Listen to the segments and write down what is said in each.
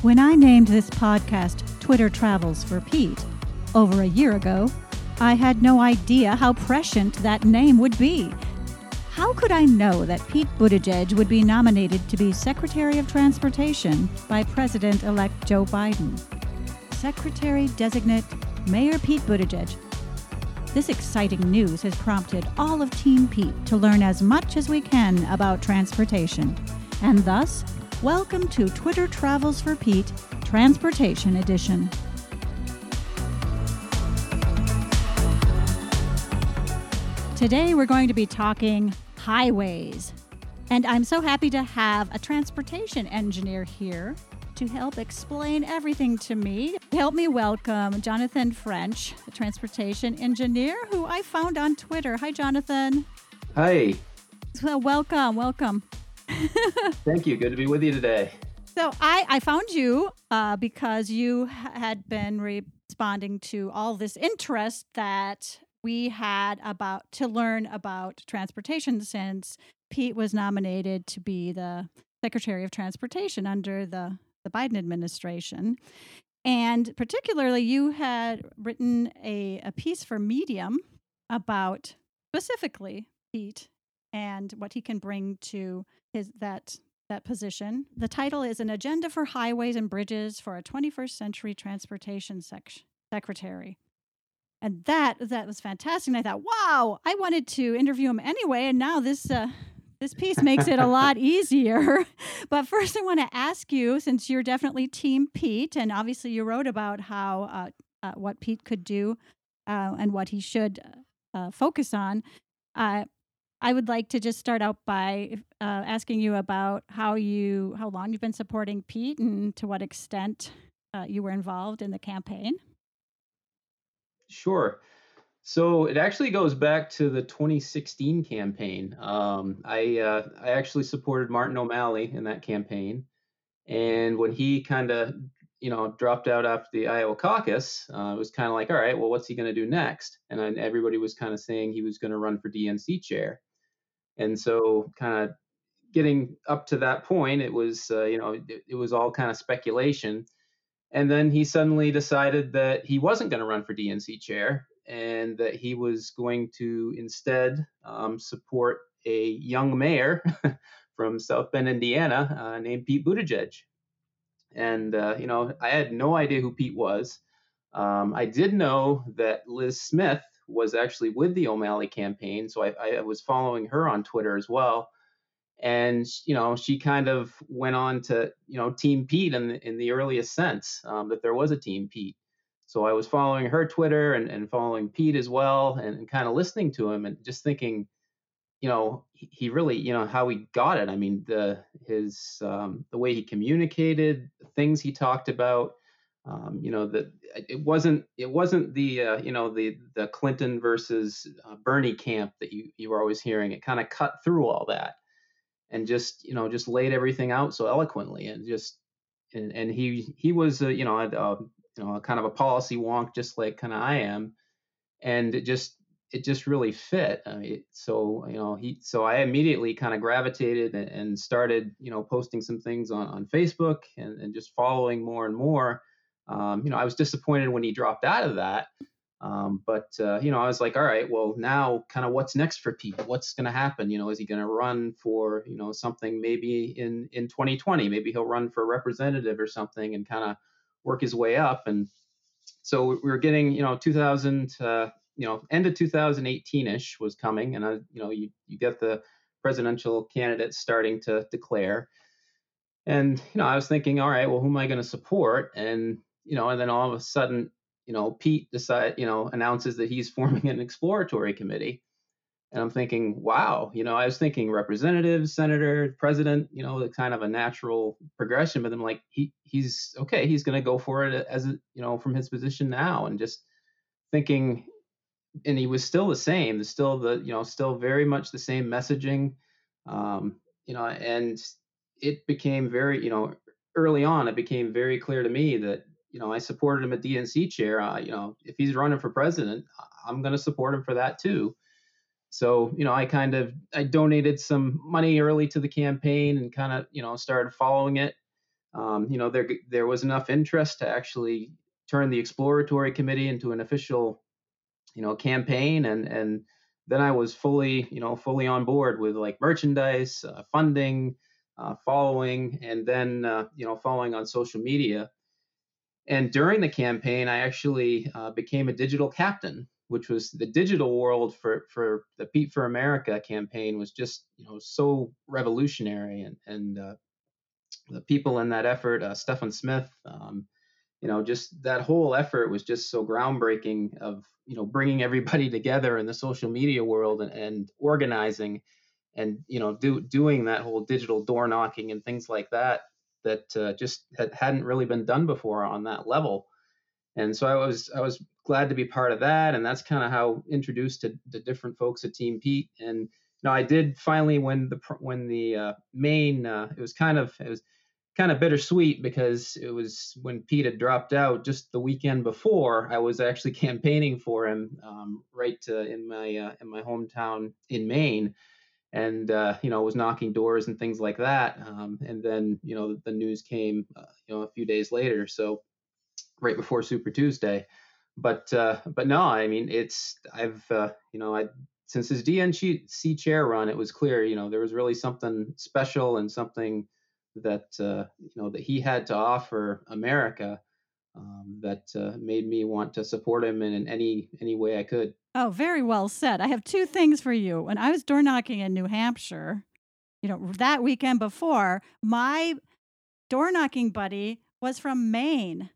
When I named this podcast Twitter Travels for Pete over a year ago, I had no idea how prescient that name would be. How could I know that Pete Buttigieg would be nominated to be Secretary of Transportation by President elect Joe Biden? Secretary designate Mayor Pete Buttigieg. This exciting news has prompted all of Team Pete to learn as much as we can about transportation. And thus, welcome to Twitter Travels for Pete, Transportation Edition. Today, we're going to be talking highways. And I'm so happy to have a transportation engineer here to help explain everything to me. Help me welcome Jonathan French, a transportation engineer who I found on Twitter. Hi, Jonathan. Hi. Well, welcome, welcome. Thank you. Good to be with you today. So I, I found you uh, because you had been responding to all this interest that we had about to learn about transportation since Pete was nominated to be the Secretary of Transportation under the, the Biden administration. And particularly, you had written a, a piece for Medium about specifically Pete and what he can bring to his that that position. The title is An Agenda for Highways and Bridges for a 21st Century Transportation Sec- Secretary. And that that was fantastic. And I thought, wow, I wanted to interview him anyway, and now this uh, this piece makes it a lot easier. but first, I want to ask you, since you're definitely Team Pete, and obviously you wrote about how uh, uh, what Pete could do uh, and what he should uh, focus on. I would like to just start out by uh, asking you about how you how long you've been supporting Pete and to what extent uh, you were involved in the campaign. Sure. So it actually goes back to the 2016 campaign. Um, I uh, I actually supported Martin O'Malley in that campaign, and when he kind of you know dropped out after the Iowa caucus, uh, it was kind of like, all right, well, what's he going to do next? And then everybody was kind of saying he was going to run for DNC chair. And so, kind of getting up to that point, it was, uh, you know, it, it, was all kind of speculation. And then he suddenly decided that he wasn't going to run for DNC chair and that he was going to instead um, support a young mayor from South Bend, Indiana, uh, named Pete Buttigieg. And, uh, you know, I had no idea who Pete was. Um, I did know that Liz Smith, was actually with the O'Malley campaign, so I, I was following her on Twitter as well. And you know, she kind of went on to you know Team Pete in the, in the earliest sense um, that there was a Team Pete. So I was following her Twitter and, and following Pete as well, and, and kind of listening to him and just thinking, you know, he, really, you know, how he got it. I mean, the his um, the way he communicated, the things he talked about, um, you know that it wasn't it wasn't the uh, you know the the Clinton versus uh, Bernie camp that you you were always hearing. It kind of cut through all that and just you know just laid everything out so eloquently and just and, and he he was you know a, a, you know a kind of a policy wonk just like kind of I am, and it just it just really fit. I mean, so you know he so I immediately kind of gravitated and, and started you know posting some things on on Facebook and, and just following more and more um, you know, I was disappointed when he dropped out of that. Um, but uh, you know, I was like, all right, well, now kind of what's next for Pete? What's going to happen? You know, is he going to run for you know something maybe in in 2020? Maybe he'll run for a representative or something and kind of work his way up. And so we were getting you know 2000 uh, you know end of 2018ish was coming, and I, you know you you get the presidential candidates starting to declare. And you know, I was thinking, all right, well, who am I going to support? And you know, and then all of a sudden, you know, Pete decide, you know, announces that he's forming an exploratory committee. And I'm thinking, wow, you know, I was thinking representative, senator, president, you know, the kind of a natural progression. But I'm like, he he's okay, he's going to go for it as a, you know, from his position now, and just thinking, and he was still the same, still the, you know, still very much the same messaging, um, you know, and it became very, you know, early on, it became very clear to me that you know, I supported him at DNC chair. Uh, you know, if he's running for president, I'm going to support him for that too. So, you know, I kind of I donated some money early to the campaign and kind of, you know, started following it. um, you know, there there was enough interest to actually turn the exploratory committee into an official, you know, campaign, and and then I was fully, you know, fully on board with like merchandise, uh, funding, uh, following, and then uh, you know, following on social media. And during the campaign, I actually uh, became a digital captain, which was the digital world for for the Pete for America campaign was just you know so revolutionary, and and uh, the people in that effort, uh, Stefan Smith, um, you know, just that whole effort was just so groundbreaking of you know bringing everybody together in the social media world and, and organizing and you know do, doing that whole digital door knocking and things like that that uh, just had, hadn't really been done before on that level and so i was i was glad to be part of that and that's kind of how introduced to the different folks at team Pete. and you i did finally when the when the uh, main uh, it was kind of it was kind of bittersweet because it was when Pete had dropped out just the weekend before. I was actually campaigning for him um, right uh, in my uh, in my hometown in Maine, and uh, you know was knocking doors and things like that. Um, and then you know the news came uh, you know a few days later, so right before Super Tuesday. But uh, but no, I mean it's I've uh, you know I since his DNC chair run, it was clear you know there was really something special and something that uh, you know that he had to offer America um, that uh, made me want to support him in, in any any way I could. Oh, very well said. I have two things for you. When I was door knocking in New Hampshire, you know, that weekend before, my door knocking buddy was from Maine.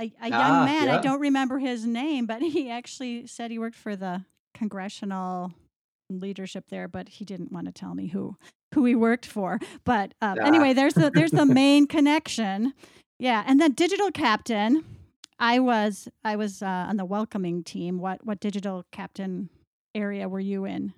A, a young ah, man. Yeah. I don't remember his name, but he actually said he worked for the congressional leadership there, but he didn't want to tell me who who he worked for. But um, yeah. anyway, there's the there's the Maine connection. Yeah, and then digital captain. I was I was uh, on the welcoming team. What what digital captain area were you in?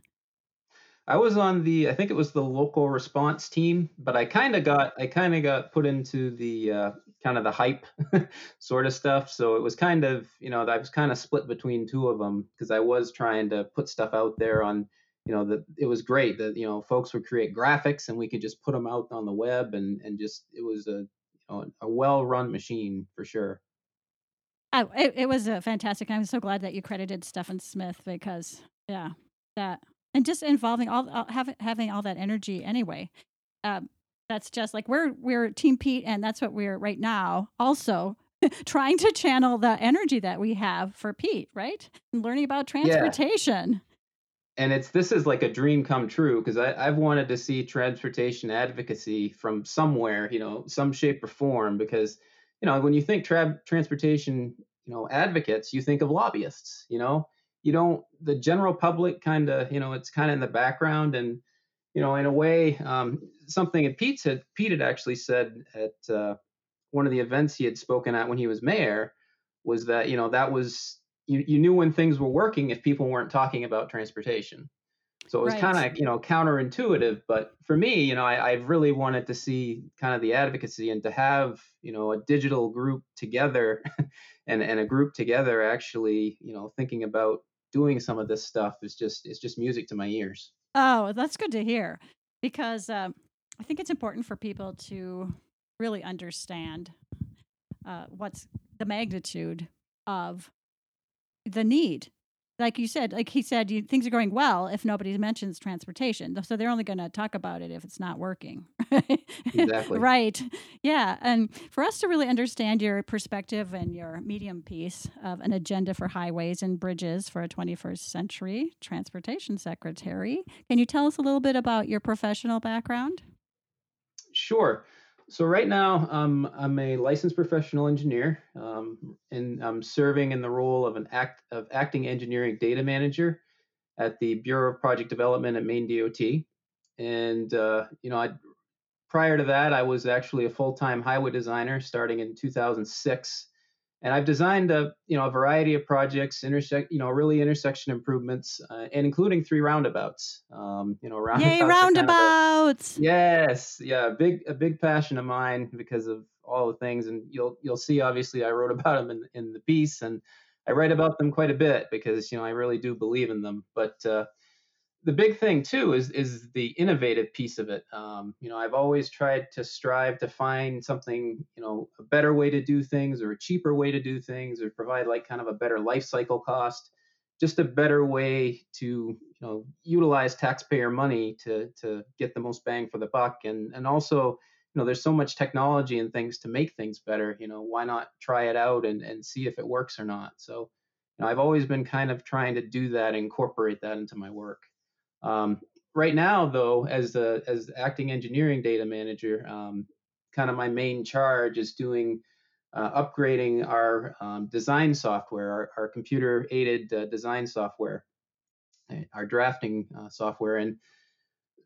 I was on the I think it was the local response team, but I kind of got I kind of got put into the uh, kind of the hype sort of stuff. So it was kind of you know I was kind of split between two of them because I was trying to put stuff out there on you know that it was great that you know folks would create graphics and we could just put them out on the web and and just it was a you know a well run machine for sure. Oh, it, it was a fantastic. I'm so glad that you credited Stefan Smith because yeah, that and just involving all, all having having all that energy anyway. Um, that's just like we're we're Team Pete, and that's what we're right now. Also, trying to channel the energy that we have for Pete, right? And learning about transportation. Yeah and it's this is like a dream come true because I've wanted to see transportation advocacy from somewhere, you know, some shape or form. Because you know, when you think tra- transportation, you know, advocates, you think of lobbyists. You know, you don't the general public kind of, you know, it's kind of in the background, and you know, in a way, um, something that Pete had Pete had actually said at uh, one of the events he had spoken at when he was mayor was that you know that was you, you knew when things were working if people weren't talking about transportation. So it was right. kind of you know counterintuitive, but for me, you know, I, I really wanted to see kind of the advocacy and to have you know a digital group together, and and a group together actually you know thinking about doing some of this stuff is just it's just music to my ears. Oh, that's good to hear, because um, I think it's important for people to really understand uh, what's the magnitude of the need like you said like he said you, things are going well if nobody mentions transportation. So they're only going to talk about it if it's not working exactly. right? Yeah and for us to really understand your perspective and your medium piece of an agenda for highways and bridges for a 21st century transportation secretary can you tell us a little bit about your professional background? Sure so right now, um, I'm a licensed professional engineer, um, and I'm serving in the role of an act of acting engineering data manager at the Bureau of Project Development at Maine DOT. And uh, you know, I, prior to that, I was actually a full-time highway designer starting in 2006 and I've designed a you know a variety of projects, intersect you know really intersection improvements, uh, and including three roundabouts. Um, you know roundabouts. Yay, roundabouts! Kind of a, yes, yeah, a big a big passion of mine because of all the things, and you'll you'll see. Obviously, I wrote about them in in the piece, and I write about them quite a bit because you know I really do believe in them. But uh, the big thing too is is the innovative piece of it. Um, you know, I've always tried to strive to find something, you know, a better way to do things or a cheaper way to do things or provide like kind of a better life cycle cost, just a better way to, you know, utilize taxpayer money to to get the most bang for the buck. And and also you know there's so much technology and things to make things better you know why not try it out and, and see if it works or not? So you know, i've always been kind of trying to do that incorporate that into my work um, right now, though, as the as acting engineering data manager, um, kind of my main charge is doing uh, upgrading our um, design software, our, our computer aided uh, design software, eh, our drafting uh, software, and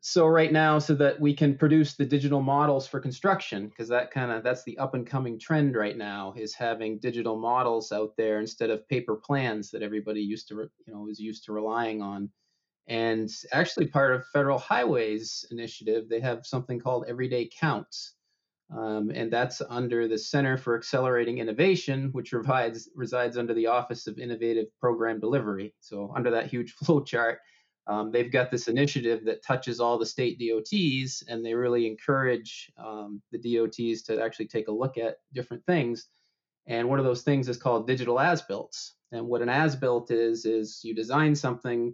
so right now, so that we can produce the digital models for construction, because that kind of that's the up and coming trend right now is having digital models out there instead of paper plans that everybody used to you know was used to relying on. And actually, part of Federal Highways Initiative, they have something called Every Day Counts. Um, and that's under the Center for Accelerating Innovation, which resides, resides under the Office of Innovative Program Delivery. So, under that huge flow chart, um, they've got this initiative that touches all the state DOTs, and they really encourage um, the DOTs to actually take a look at different things. And one of those things is called digital as builts. And what an as built is, is you design something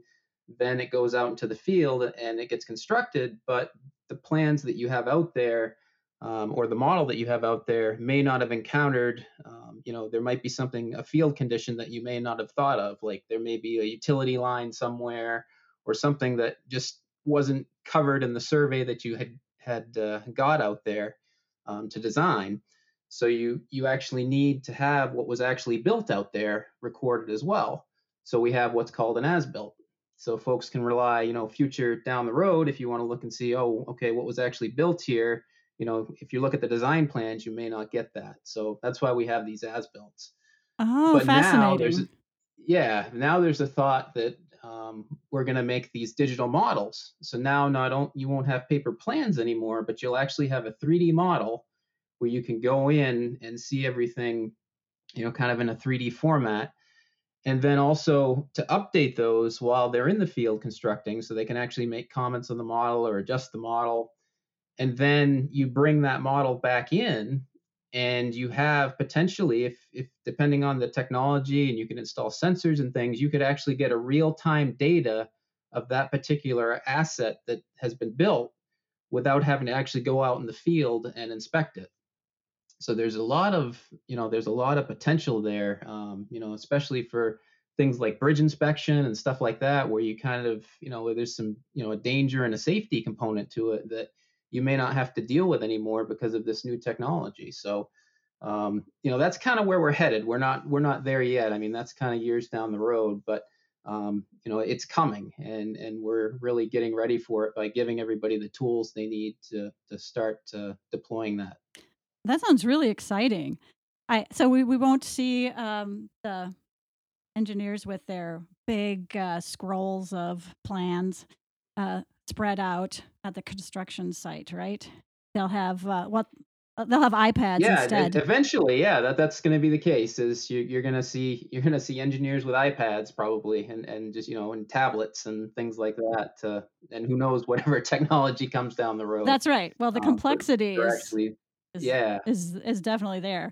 then it goes out into the field and it gets constructed but the plans that you have out there um, or the model that you have out there may not have encountered um, you know there might be something a field condition that you may not have thought of like there may be a utility line somewhere or something that just wasn't covered in the survey that you had had uh, got out there um, to design. So you you actually need to have what was actually built out there recorded as well. So we have what's called an as built so folks can rely you know future down the road if you want to look and see oh okay what was actually built here? You know if you look at the design plans you may not get that. So that's why we have these as builts oh but fascinating. now yeah now there's a thought that um, we're going to make these digital models. So now not only you won't have paper plans anymore but you'll actually have a 3d model where you can go in and see everything you know kind of in a 3d format and then also to update those while they're in the field constructing so they can actually make comments on the model or adjust the model. And then you bring that model back in and you have potentially if, if depending on the technology and you can install sensors and things you could actually get a real-time data of that particular asset that has been built without having to actually go out in the field and inspect it so there's a lot of you know there's a lot of potential there um, you know especially for things like bridge inspection and stuff like that where you kind of you know where there's some you know a danger and a safety component to it that you may not have to deal with anymore because of this new technology. So um, you know that's kind of where we're headed. We're not we're not there yet. I mean that's kind of years down the road but um, you know it's coming and and we're really getting ready for it by giving everybody the tools they need to to start uh, deploying that that sounds really exciting. I so we, we won't see um, the engineers with their big uh, scrolls of plans uh, spread out at the construction site, right? They'll have uh, what uh, they'll have iPads yeah, instead. eventually, yeah, that that's going to be the case. Is you, you're going to see you're going to see engineers with iPads probably, and and just you know, and tablets and things like that. and who knows, whatever technology comes down the road. That's right. Well, the um, complexity is actually is, yeah is is definitely there.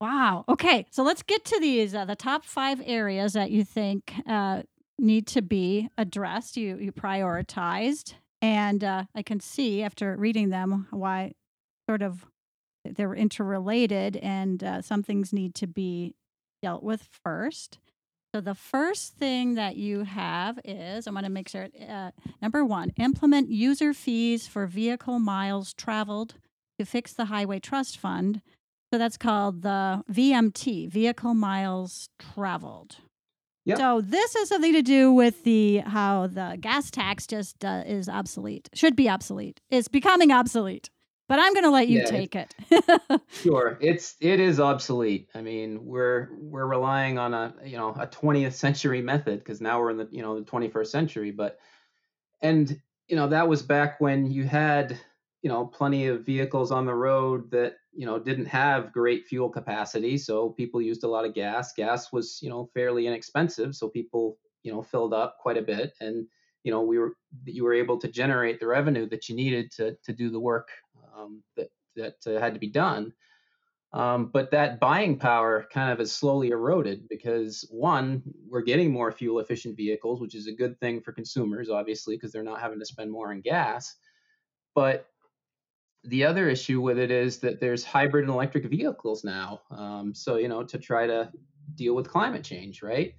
Wow. Okay, so let's get to these uh, the top five areas that you think uh, need to be addressed. You you prioritized, and uh, I can see after reading them why sort of they're interrelated, and uh, some things need to be dealt with first. So the first thing that you have is I want to make sure uh, number one, implement user fees for vehicle miles traveled to fix the Highway Trust Fund. So that's called the VMT, Vehicle Miles Traveled. Yep. So this has something to do with the how the gas tax just uh, is obsolete. Should be obsolete. It's becoming obsolete. But I'm going to let you yeah, take it. sure, it's it is obsolete. I mean, we're we're relying on a you know a 20th century method because now we're in the you know the 21st century. But and you know that was back when you had you know plenty of vehicles on the road that you know didn't have great fuel capacity so people used a lot of gas gas was you know fairly inexpensive so people you know filled up quite a bit and you know we were you were able to generate the revenue that you needed to to do the work um, that that uh, had to be done. Um, but that buying power kind of has slowly eroded because one, we're getting more fuel efficient vehicles, which is a good thing for consumers, obviously, because they're not having to spend more on gas. But the other issue with it is that there's hybrid and electric vehicles now. Um, so, you know, to try to deal with climate change, right?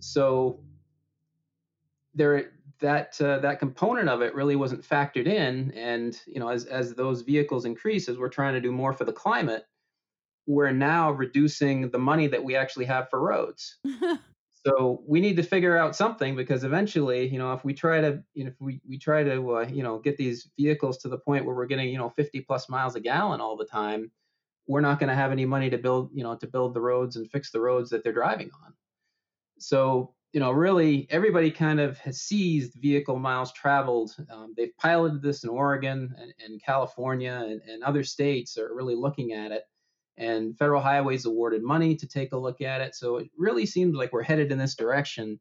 So there that uh, that component of it really wasn't factored in and you know as as those vehicles increase as we're trying to do more for the climate we're now reducing the money that we actually have for roads so we need to figure out something because eventually you know if we try to you know if we, we try to uh, you know get these vehicles to the point where we're getting you know 50 plus miles a gallon all the time we're not going to have any money to build you know to build the roads and fix the roads that they're driving on so you know, really everybody kind of has seized vehicle miles traveled. Um, they've piloted this in Oregon and, and California and, and, other states are really looking at it. And Federal Highways awarded money to take a look at it. So it really seemed like we're headed in this direction.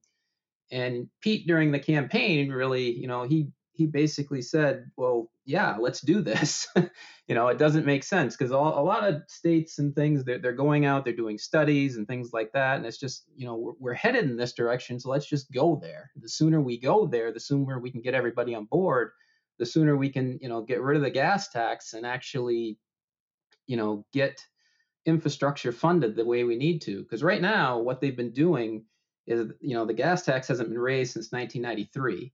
And Pete, during the campaign, really, you know, he he basically said, "Well, yeah, let's do this." you know, it doesn't make sense because a lot of states and things they're, they're going out, they're doing studies and things like that, and it's just you know we're, we're headed in this direction, so let's just go there. The sooner we go there, the sooner we can get everybody on board. The sooner we can you know get rid of the gas tax and actually you know get infrastructure funded the way we need to. Because right now, what they've been doing is you know the gas tax hasn't been raised since 1993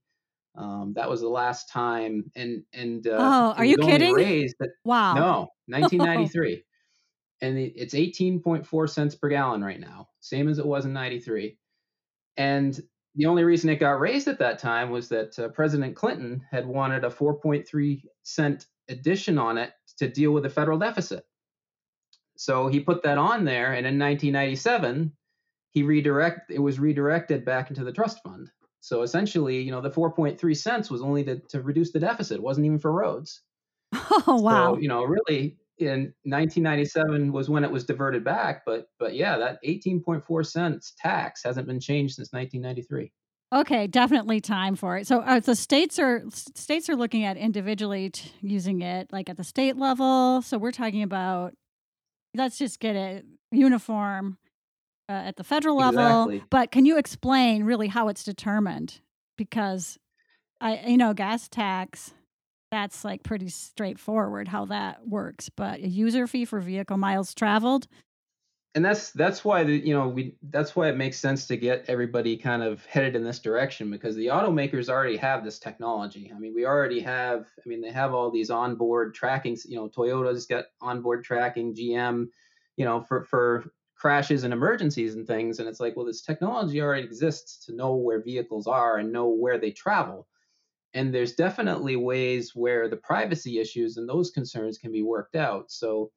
um, that was the last time, and and uh, oh, are you kidding? Raised wow, no, 1993, and it's 18.4 cents per gallon right now, same as it was in '93. And the only reason it got raised at that time was that uh, President Clinton had wanted a 4.3 cent addition on it to deal with the federal deficit. So he put that on there, and in 1997, he redirect it was redirected back into the trust fund. So essentially, you know, the 4.3 cents was only to, to reduce the deficit. It wasn't even for roads. Oh, wow. So, you know, really in 1997 was when it was diverted back. But, but yeah, that 18.4 cents tax hasn't been changed since 1993. Okay, definitely time for it. So, uh, the states are states are looking at individually t- using it, like at the state level. So, we're talking about let's just get it uniform uh, at the federal level. Exactly. But can you explain really how it's determined? Because I, you know, gas tax, that's like pretty straightforward how that works. But a user fee for vehicle miles traveled. And that's that's why the you know we that's why it makes sense to get everybody kind of headed in this direction because the automakers already have this technology. I mean, we already have. I mean, they have all these onboard tracking. You know, Toyota's got onboard tracking. GM, you know, for for crashes and emergencies and things. And it's like, well, this technology already exists to know where vehicles are and know where they travel. And there's definitely ways where the privacy issues and those concerns can be worked out. So,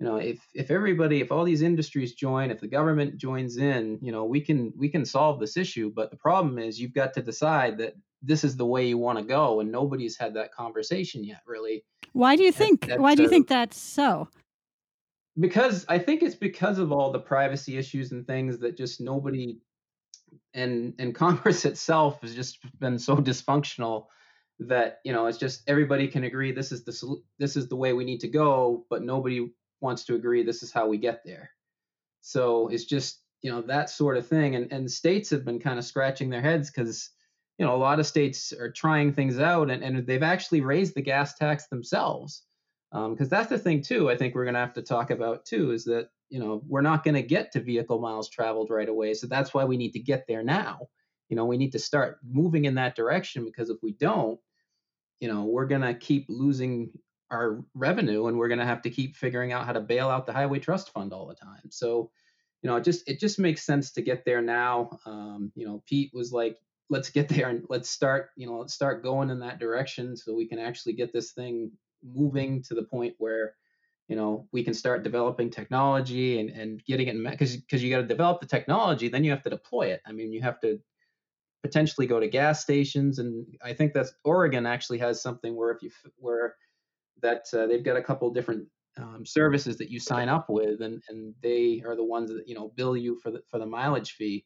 you know, if if everybody, if all these industries join, if the government joins in, you know, we can we can solve this issue. But the problem is you've got to decide that this is the way you want to go, and nobody's had that conversation yet, really. Why do you think? why do you think that's so? because I think it's because of all the privacy issues and things that just nobody and and Congress itself has just been so dysfunctional that you know it's just everybody can agree this is the this is the way we need to go, but nobody wants to agree this is how we get there. So it's just you know that sort of thing, and and states have been kind of scratching their heads because you know a lot of states are trying things out and, and they've actually raised the gas tax themselves because um, that's the thing too i think we're going to have to talk about too is that you know we're not going to get to vehicle miles traveled right away so that's why we need to get there now you know we need to start moving in that direction because if we don't you know we're going to keep losing our revenue and we're going to have to keep figuring out how to bail out the highway trust fund all the time. So you know it just it just makes sense to get there now. Um, you know pete was like let's get there and let's start you know let's start going in that direction so we can actually get this thing moving to the point where you know we can start developing technology and, and getting it because because you got to develop the technology then you have to deploy it. I mean you have to potentially go to gas stations and i think that oregon actually has something where if you where that uh, they've got a couple different um, services that you sign up with and and they are the ones that you know bill you for the for the mileage fee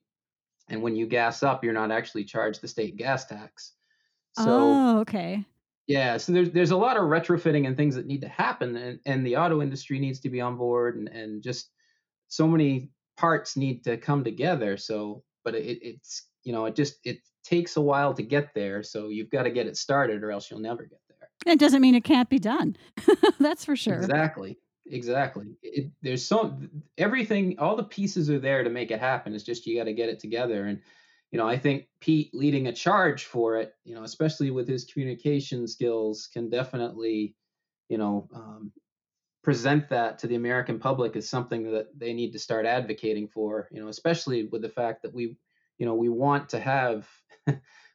and when you gas up you're not actually charged the state gas tax So, oh, okay. Yeah, so there's there's a lot of retrofitting and things that need to happen, and, and the auto industry needs to be on board, and, and just so many parts need to come together. So, but it, it's you know it just it takes a while to get there, so you've got to get it started, or else you'll never get. It doesn't mean it can't be done. That's for sure. Exactly. Exactly. It, there's so everything, all the pieces are there to make it happen. It's just you got to get it together. And you know, I think Pete leading a charge for it, you know, especially with his communication skills, can definitely, you know, um, present that to the American public as something that they need to start advocating for. You know, especially with the fact that we, you know, we want to have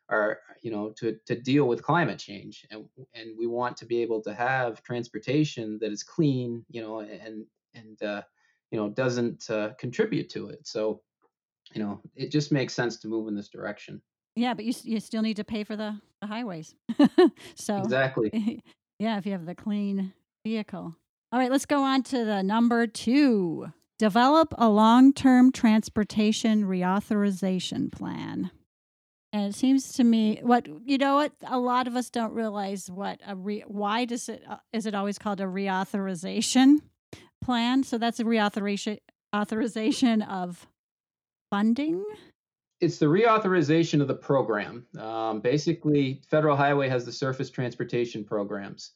our, you know, to to deal with climate change, and and we want to be able to have transportation that is clean, you know, and and uh, you know doesn't uh, contribute to it. So you know, it just makes sense to move in this direction. Yeah, but you you still need to pay for the, the highways. so exactly. Yeah, if you have the clean vehicle. All right, let's go on to the number two. Develop a long-term transportation reauthorization plan. And it seems to me what you know what a lot of us don't realize what a re, why does it uh, is it always called a reauthorization plan? So that's a reauthorization authorization of funding? It's the reauthorization of the program. Um, basically, Federal Highway has the surface transportation programs.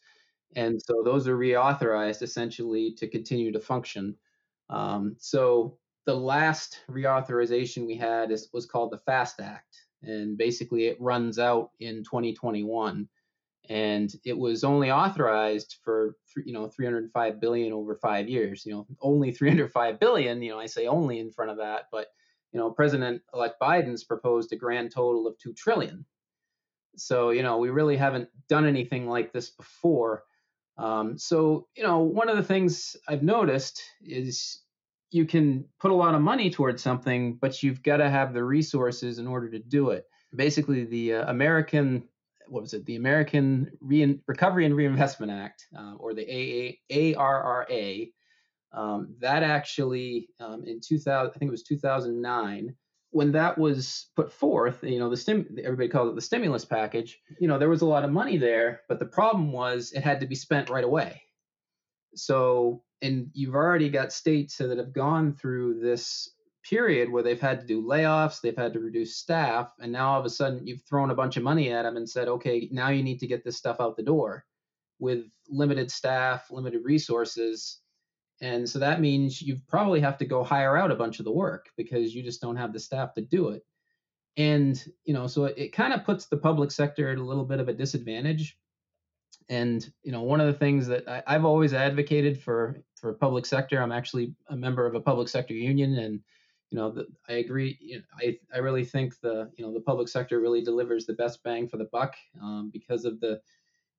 And so those are reauthorized essentially to continue to function. Um, so the last reauthorization we had is, was called the FAST Act. And basically, it runs out in 2021 and it was only authorized for you know 305 billion over five years you know only 305 billion you know i say only in front of that but you know, President-elect Biden's proposed a grand total of two trillion. So, you know, we really haven't done anything like this before. Um, so, you know, one of the things I've noticed is you can put a lot of money towards something, but you've got to have the resources in order to do it. Basically, the uh, American, what was it, the American Re- Recovery and Reinvestment Act, uh, or the AA, ARRA, um, that actually, um, in 2000, I think it was 2009, when that was put forth, you know, the stim, everybody called it the stimulus package. You know, there was a lot of money there, but the problem was it had to be spent right away. So, and you've already got states that have gone through this period where they've had to do layoffs, they've had to reduce staff, and now all of a sudden you've thrown a bunch of money at them and said, okay, now you need to get this stuff out the door with limited staff, limited resources and so that means you probably have to go hire out a bunch of the work because you just don't have the staff to do it. And, you know, so it, it kind of puts the public sector at a little bit of a disadvantage. And, you know, one of the things that I, I've always advocated for for public sector, I'm actually a member of a public sector union and, you know, the, I agree. You know, I, I really think the, you know, the public sector really delivers the best bang for the buck um, because of the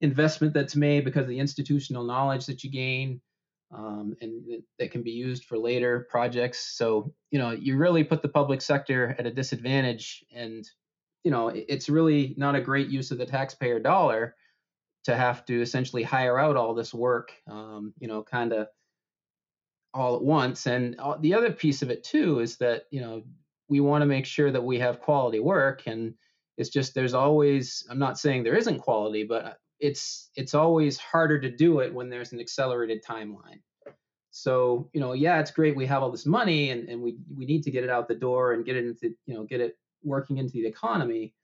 investment that's made, because of the institutional knowledge that you gain, um, and that can be used for later projects. So, you know, you really put the public sector at a disadvantage, and you know, it's really not a great use of the taxpayer dollar to have to essentially hire out all this work, um, you know, kind of all at once. And the other piece of it too is that you know we want to make sure that we have quality work, and it's just there's always I'm not saying there isn't quality, but it's it's always harder to do it when there's an accelerated timeline. So, you know, yeah, it's great we have all this money and, and we we need to get it out the door and get it into, you know, get it working into the economy.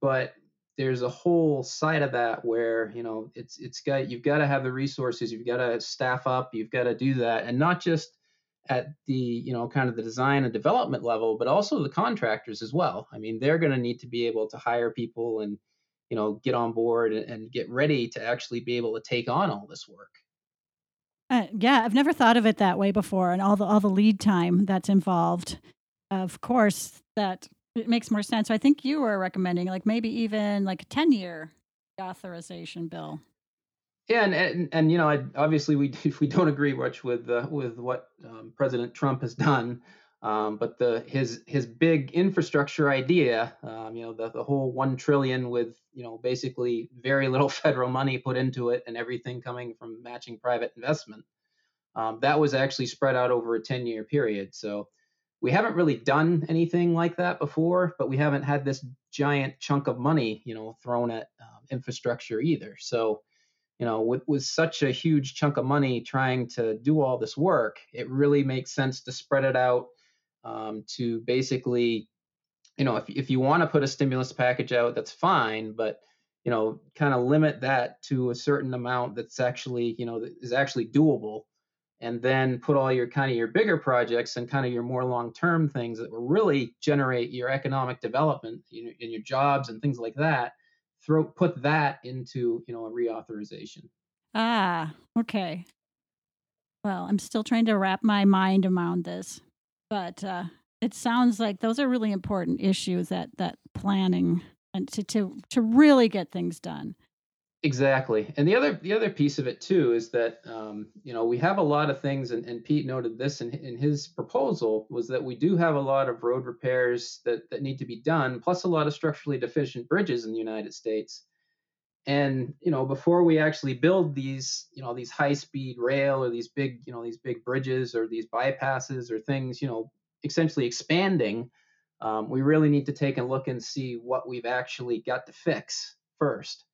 But there's a whole side of that where, you know, it's it's got you've got to have the resources, you've got to staff up, you've got to do that. And not just at the, you know, kind of the design and development level, but also the contractors as well. I mean, they're going to need to be able to hire people and you know get on board and, get ready to actually be able to take on all this work uh, yeah i've never thought of it that way before and all the all the lead time that's involved of course that it makes more sense i think you were recommending like maybe even like a 10 year authorization bill yeah, and, and, and you know, I, obviously we if we don't agree much with uh, with what um, President Trump has done. Um, but the his his big infrastructure idea, um, you know, the, the whole one trillion with you know basically very little federal money put into it and everything coming from matching private investment, um, that was actually spread out over a 10 year period. So we haven't really done anything like that before, but we haven't had this giant chunk of money, you know, thrown at um, infrastructure either. So, you know, with, with such a huge chunk of money trying to do all this work, it really makes sense to spread it out um, to basically, you know, if, if you want to put a stimulus package out, that's fine, but you know, kind of limit that to a certain amount that's actually, you know, is actually doable and then put all your kind of your bigger projects and kind of your more long-term things that will really generate your economic development in, in your jobs and things like that throw put that into you know a reauthorization ah okay well i'm still trying to wrap my mind around this but uh, it sounds like those are really important issues that that planning and to to to really get things done. Exactly, and the other the other piece of it too is that um, you know we have a lot of things, and, and Pete noted this in, in his proposal was that we do have a lot of road repairs that that need to be done, plus a lot of structurally deficient bridges in the United States. And you know before we actually build these you know these high speed rail or these big you know these big bridges or these bypasses or things you know essentially expanding um, we really need to take a look and see what we've actually got to fix first.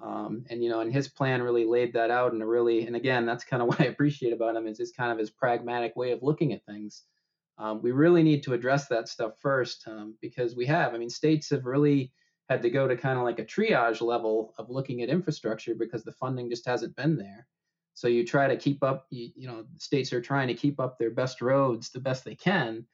Um, and you know, and his plan really laid that out and really, and again, that's kind of what I appreciate about him is his kind of his pragmatic way of looking at things. Um, we really need to address that stuff first um, because we have. I mean, states have really had to go to kind of like a triage level of looking at infrastructure because the funding just hasn't been there. So you try to keep up. You, you know, states are trying to keep up their best roads the best they can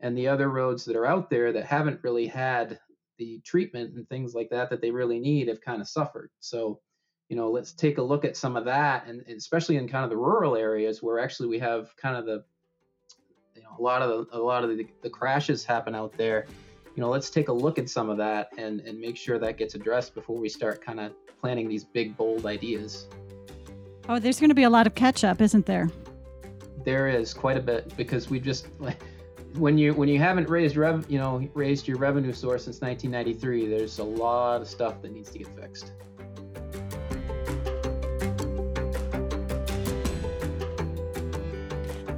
and the other roads that are out there that haven't really had the treatment and things like that that they really need have kind of suffered. So, you know, let's take a look at some of that, and, and especially in kind of the rural areas where actually we have kind of the, you know, a lot of the, a lot of the, the crashes happen out there. You know, let's take a look at some of that and and make sure that gets addressed before we start kind of planning these big bold ideas. Oh, there's going to be a lot of catch up, isn't there? There is quite a bit because we just like when you when you haven't raised rev you know raised your revenue source since 1993 there's a lot of stuff that needs to get fixed.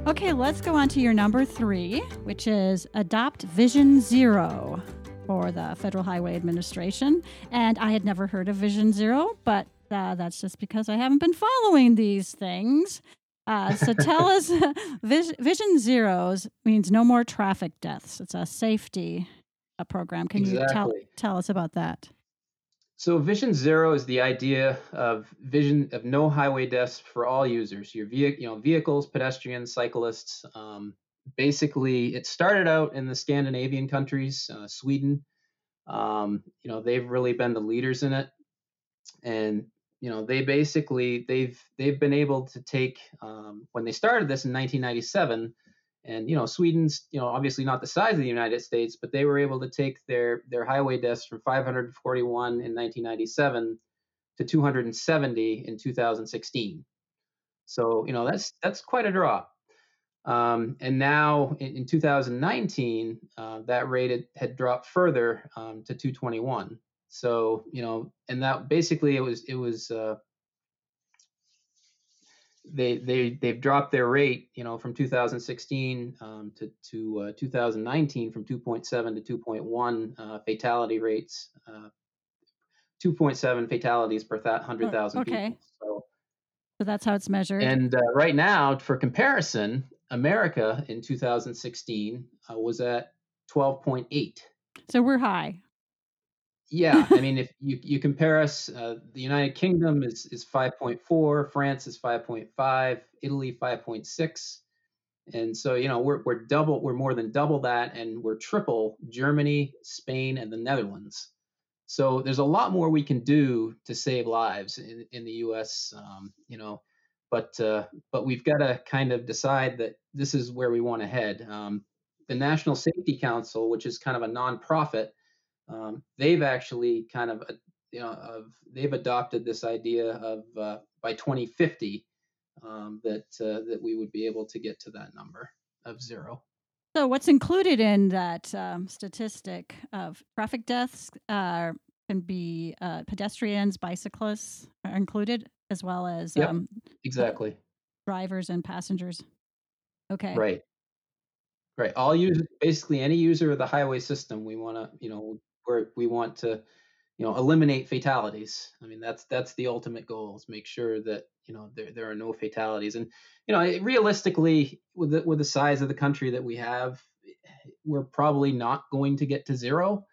Okay let's go on to your number three which is adopt vision zero for the federal highway administration. And i had never heard of vision zero but uh, that's just because i haven't been following these things uh, so tell us, Vision Zeros means no more traffic deaths. It's a safety a uh, program. Can exactly. you tell tell us about that? So Vision Zero is the idea of vision of no highway deaths for all users, your vehicle, you know, vehicles, pedestrians, cyclists. Um, basically, it started out in the Scandinavian countries, uh, Sweden. Um, you know, they've really been the leaders in it, and you know they basically they've they've been able to take um, when they started this in 1997 and you know sweden's you know obviously not the size of the united states but they were able to take their their highway deaths from 541 in 1997 to 270 in 2016 so you know that's that's quite a drop. Um, and now in, in 2019 uh, that rate had, had dropped further um, to 221 so you know, and that basically it was it was uh, they they they've dropped their rate you know from 2016 um, to to uh, 2019 from 2.7 to 2.1 uh, fatality rates. Uh, 2.7 fatalities per 100,000 okay. people. So, so that's how it's measured. And uh, right now, for comparison, America in 2016 uh, was at 12.8. So we're high yeah, I mean, if you you compare us, uh, the United Kingdom is is 5.4, France is 5.5, Italy 5.6, and so you know we're we're double, we're more than double that, and we're triple Germany, Spain, and the Netherlands. So there's a lot more we can do to save lives in, in the U.S. Um, you know, but uh, but we've got to kind of decide that this is where we want to head. Um, the National Safety Council, which is kind of a nonprofit um, they've actually kind of uh, you know of they've adopted this idea of uh, by 2050 um, that uh, that we would be able to get to that number of zero. So what's included in that um, statistic of traffic deaths uh, can be uh, pedestrians, bicyclists are included as well as yep, um, exactly drivers and passengers. Okay. Right. Right. All users, basically any user of the highway system, we want to, you know, where we want to you know eliminate fatalities. I mean that's that's the ultimate goal is make sure that you know there, there are no fatalities. And you know realistically with the, with the size of the country that we have we're probably not going to get to zero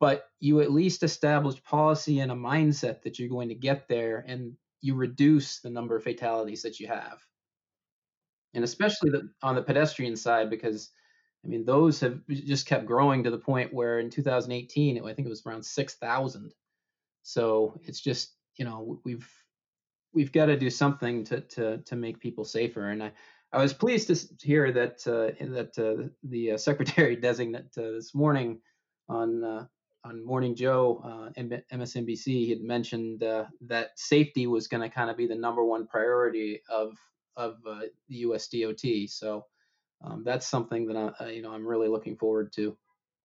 but you at least establish policy and a mindset that you're going to get there and you reduce the number of fatalities that you have. And especially the, on the pedestrian side because I mean, those have just kept growing to the point where in 2018, I think it was around 6,000. So it's just, you know, we've we've got to do something to to to make people safer. And I I was pleased to hear that uh, that uh, the uh, secretary designate uh, this morning on uh, on Morning Joe uh, MSNBC he had mentioned that safety was going to kind of be the number one priority of of the U.S. DOT. So um, that's something that I, you know I'm really looking forward to.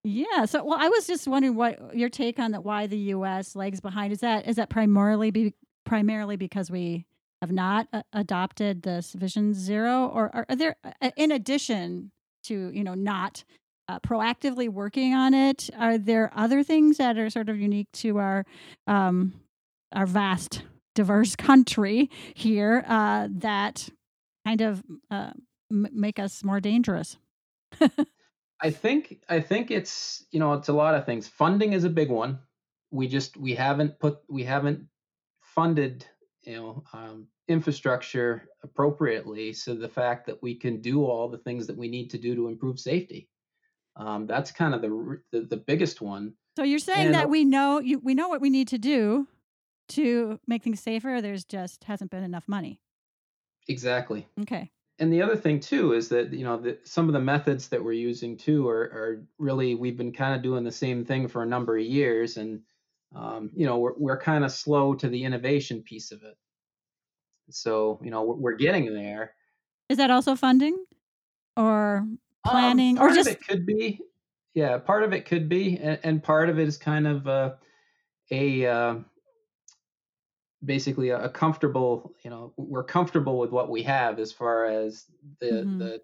Yeah. So, well, I was just wondering what your take on that. Why the U.S. lags behind? Is that is that primarily be primarily because we have not uh, adopted this Vision Zero, or are, are there, uh, in addition to you know not uh, proactively working on it, are there other things that are sort of unique to our um, our vast, diverse country here uh, that kind of uh, m- make us more dangerous? I think I think it's you know it's a lot of things. Funding is a big one. We just we haven't put we haven't funded you know um, infrastructure appropriately. So the fact that we can do all the things that we need to do to improve safety, um, that's kind of the, the, the biggest one. So you're saying and, that we know you we know what we need to do to make things safer. There's just hasn't been enough money. Exactly. Okay and the other thing too is that you know the, some of the methods that we're using too are, are really we've been kind of doing the same thing for a number of years and um, you know we're, we're kind of slow to the innovation piece of it. So you know we're, we're getting there. Is that also funding or um, planning um, or just it could be yeah part of it could be and, and part of it is kind of uh, a uh, basically a, a, comfortable you know we're comfortable with what we have as far as the mm-hmm. the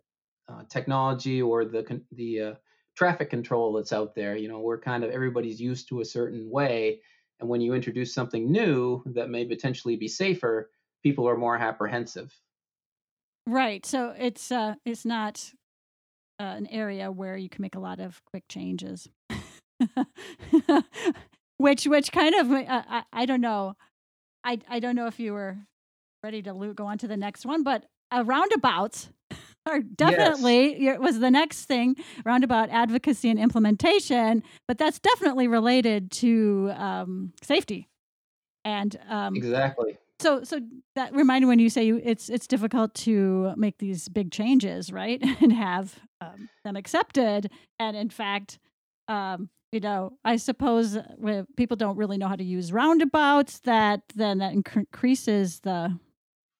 uh, technology or the the uh, traffic control that's out there you know we're kind of everybody's used to a certain way and when you introduce something new that may potentially be safer people are more apprehensive. Right so it's uh it's not uh, an area where you can make a lot of quick changes. Which which kind of uh, I, I don't know I I don't know if you were ready to go on to the next one, but uh, roundabouts are definitely yes. was the next thing roundabout advocacy and implementation, but that's definitely related to um, safety. And um, exactly. So, so that reminded when you say you, it's it's difficult to make these big changes, right, and have um, them accepted. And in fact, um, you know, I suppose when people don't really know how to use roundabouts, that then that increases the,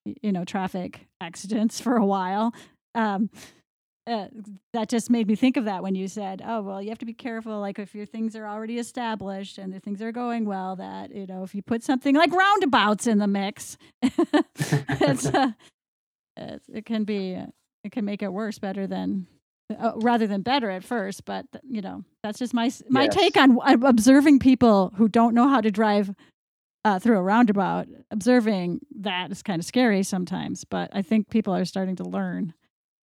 you know, traffic accidents for a while. Um, uh, that just made me think of that when you said, "Oh, well, you have to be careful. Like if your things are already established and the things are going well, that you know, if you put something like roundabouts in the mix, it's, uh, it can be it can make it worse better than uh, rather than better at first. But you know, that's just my my yes. take on observing people who don't know how to drive uh, through a roundabout. Observing that is kind of scary sometimes, but I think people are starting to learn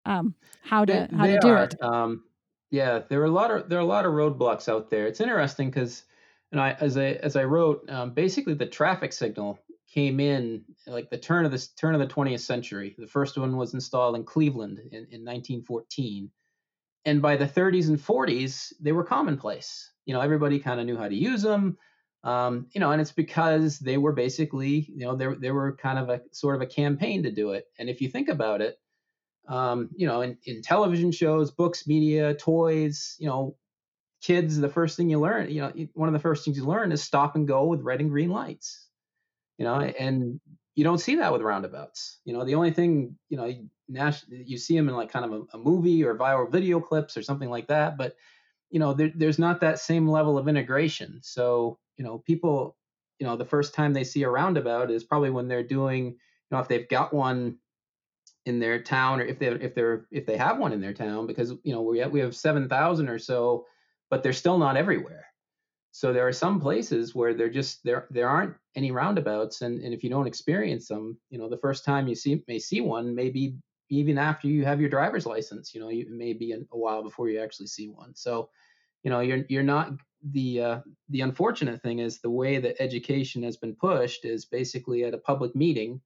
um, how to they, how they to do are. it. Um, yeah, there are a lot of there are a lot of roadblocks out there. It's interesting because, know, I, as I as I wrote, um, basically the traffic signal came in like the turn of the turn of the 20th century. The first one was installed in Cleveland in, in 1914 and by the 30s and 40s they were commonplace. You know everybody kind of knew how to use them um, you know and it's because they were basically you know they, they were kind of a sort of a campaign to do it. And if you think about it um, you know in, in television shows books media toys you know kids the first thing you learn you know one of the first things you learn is stop and go with red and green lights. You know and you don't see that with roundabouts. You know the only thing you know you see them in like kind of a, a, movie or viral video clips or something like that but you know there, there's not that same level of integration. So you know people you know the first time they see a roundabout is probably when they're doing you know if they've got one in their town or if they if they're if they have one in their town because you know we have, we have 7,000 or so but they're still not everywhere. So there are some places where there just there there aren't any roundabouts, and, and if you don't experience them, you know, the first time you see may see one, maybe even after you have your driver's license, you know, you, it may be a while before you actually see one. So, you know, you're you're not the uh, the unfortunate thing is the way that education has been pushed is basically at a public meeting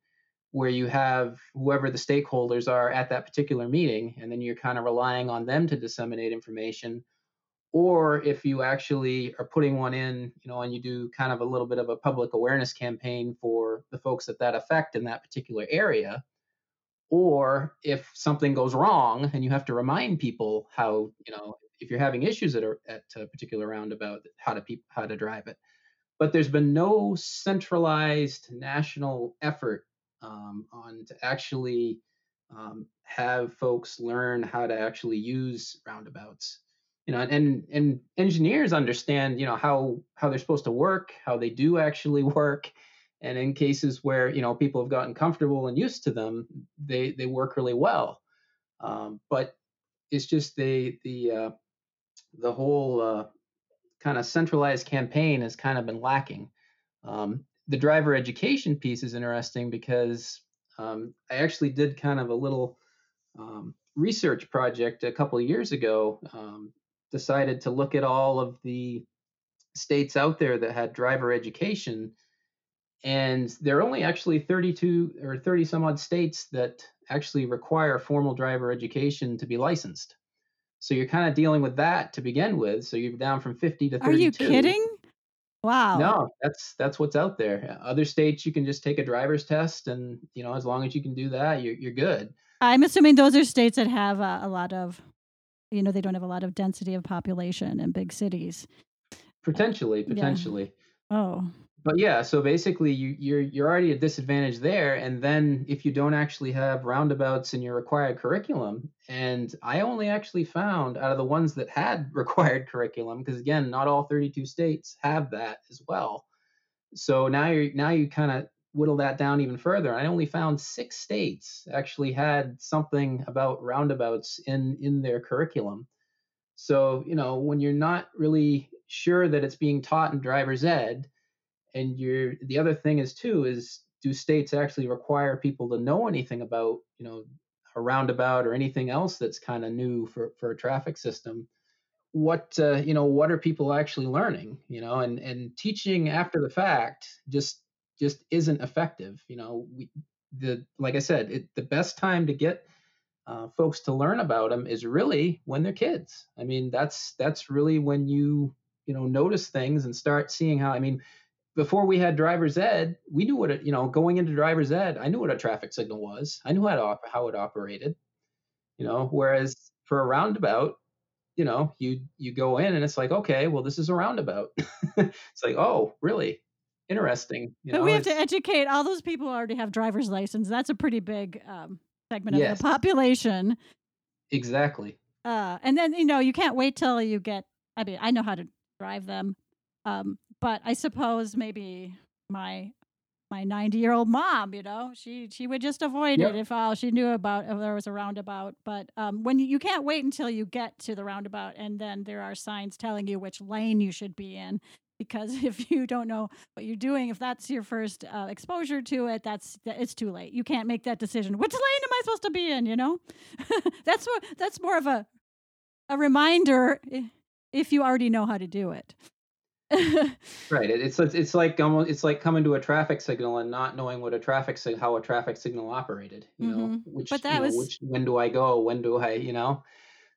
where you have whoever the stakeholders are at that particular meeting, and then you're kind of relying on them to disseminate information. Or if you actually are putting one in, you know, and you do kind of a little bit of a public awareness campaign for the folks that that affect in that particular area, or if something goes wrong and you have to remind people how you know if you're having issues at a, at a particular roundabout how to pe- how to drive it. But there's been no centralized national effort um, on to actually um, have folks learn how to actually use roundabouts. You know and and engineers understand you know how how they're supposed to work how they do actually work and in cases where you know people have gotten comfortable and used to them they they work really well. Um, but it's just the the uh, the whole uh, kind of centralized campaign has kind of been lacking. Um, the driver education piece is interesting because um, i actually did kind of a little um, research project a couple years ago um, decided to look at all of the states out there that had driver education and there are only actually 32 or 30 some odd states that actually require formal driver education to be licensed. So you're kind of dealing with that to begin with. So you're down from 50 to 32. Are you kidding? Wow. No, that's that's what's out there. Other states you can just take a driver's test and, you know, as long as you can do that, you're you're good. I'm assuming those are states that have a, a lot of you know, they don't have a lot of density of population in big cities. Potentially, potentially. Yeah. Oh but yeah, so basically you, you're you're already at disadvantage there, and then if you don't actually have roundabouts in your required curriculum, and I only actually found out of the ones that had required curriculum, because again, not all 32 states have that as well. So now you now you kind of whittle that down even further. I only found six states actually had something about roundabouts in in their curriculum. So you know when you're not really sure that it's being taught in driver's ed and you're the other thing is too is do states actually require people to know anything about you know a roundabout or anything else that's kind of new for for a traffic system? What uh, you know what are people actually learning you know and and teaching after the fact just just isn't effective you know? We the like i said it, the best time to get uh, folks to learn about them is really when they're kids. I mean that's that's really when you you know notice things and start seeing how i mean before we had driver's ed, we knew what it, you know, going into driver's ed, I knew what a traffic signal was. I knew how to op- how it operated. You know, whereas for a roundabout, you know, you you go in and it's like, okay, well, this is a roundabout. it's like, oh, really? Interesting. You but know, we have to educate all those people who already have driver's license. That's a pretty big um, segment yes. of the population. Exactly. Uh, and then you know you can't wait till you get. I mean, I know how to drive them. Um, but I suppose maybe my my 90 year old mom you know she she would just avoid yep. it if all she knew about if there was a roundabout but um, when you, you can't wait until you get to the roundabout and then there are signs telling you which lane you should be in because if you don't know what you're doing if that's your first uh, exposure to it that's it's too late. You can't make that decision which lane am i supposed to be in? you know? That's what that's more of a a reminder if you already know how to do it right. It's it's like almost it's like coming to a traffic signal and not knowing what a traffic sig- how a traffic signal operated. You mm-hmm. know, which but that you know, was which when do I go? When do I? You know.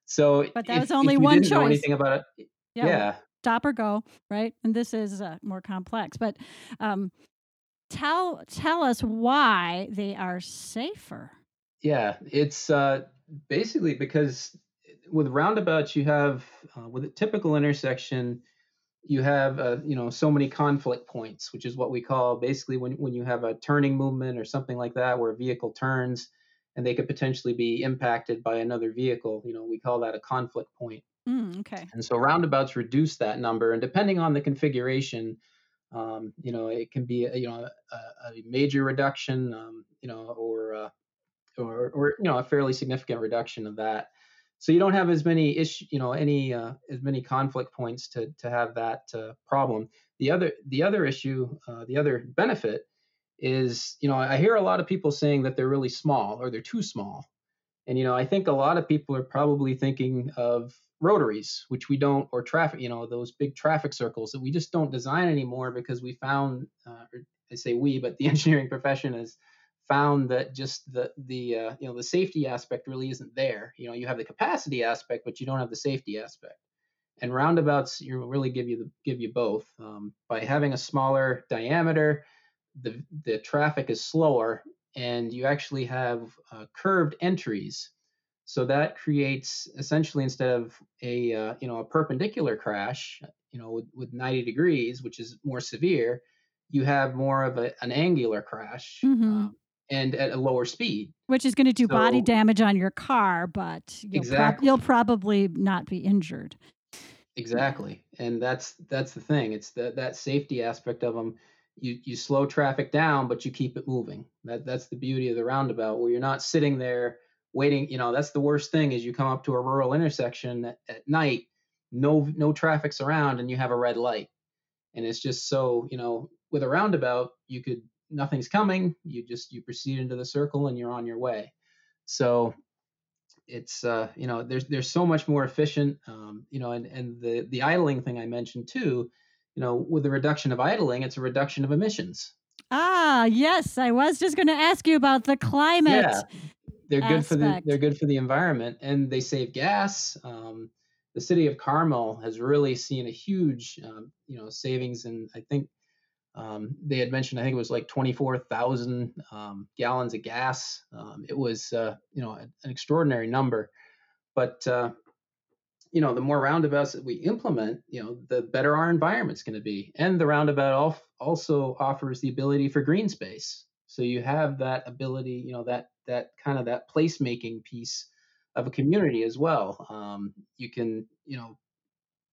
So, but that if, was only one choice. Know anything about it? Yeah. yeah. Stop or go, right? And this is uh, more complex, but um, tell tell us why they are safer. Yeah, it's uh, basically because with roundabouts you have uh, with a typical intersection you have uh, you know so many conflict points which is what we call basically when, when you have a turning movement or something like that where a vehicle turns and they could potentially be impacted by another vehicle you know we call that a conflict point. Mm, okay. And so roundabouts reduce that number and depending on the configuration um, you know it can be a, you know a, a major reduction um, you know or, uh, or or you know a fairly significant reduction of that so you don't have as many issue, you know, any uh, as many conflict points to to have that uh, problem. The other the other issue, uh, the other benefit is, you know, I hear a lot of people saying that they're really small or they're too small, and you know, I think a lot of people are probably thinking of rotaries, which we don't, or traffic, you know, those big traffic circles that we just don't design anymore because we found, uh, I say we, but the engineering profession has found that just the the uh, you know the safety aspect really isn't there. You know, you have the capacity aspect, but you don't have the safety aspect. And roundabouts, you really give you the give you both. Um, by having a smaller diameter, the the traffic is slower, and you actually have uh, curved entries. So that creates essentially instead of a uh, you know a perpendicular crash, you know with, with 90 degrees, which is more severe, you have more of a, an angular crash. Mm-hmm. Um, and at a lower speed. Which is going to do so, body damage on your car, but you'll, exactly. you'll probably not be injured. Exactly, and that's that's the thing. It's that that safety aspect of them. You you slow traffic down, but you keep it moving. That that's the beauty of the roundabout, where you're not sitting there waiting. You know, that's the worst thing is you come up to a rural intersection at, at night, no no traffic's around, and you have a red light, and it's just so you know with a roundabout you could nothing's coming you just you proceed into the circle and you're on your way so it's uh, you know there's there's so much more efficient um, you know and and the the idling thing i mentioned too you know with the reduction of idling it's a reduction of emissions ah yes i was just going to ask you about the climate yeah they're aspect. good for the they're good for the environment and they save gas um, the city of carmel has really seen a huge um, you know savings and i think um, they had mentioned, I think it was like 24,000 um, gallons of gas. Um, it was, uh, you know, an extraordinary number. But, uh, you know, the more roundabouts that we implement, you know, the better our environment's going to be. And the roundabout also offers the ability for green space. So you have that ability, you know, that that kind of that placemaking piece of a community as well. Um, you can, you know,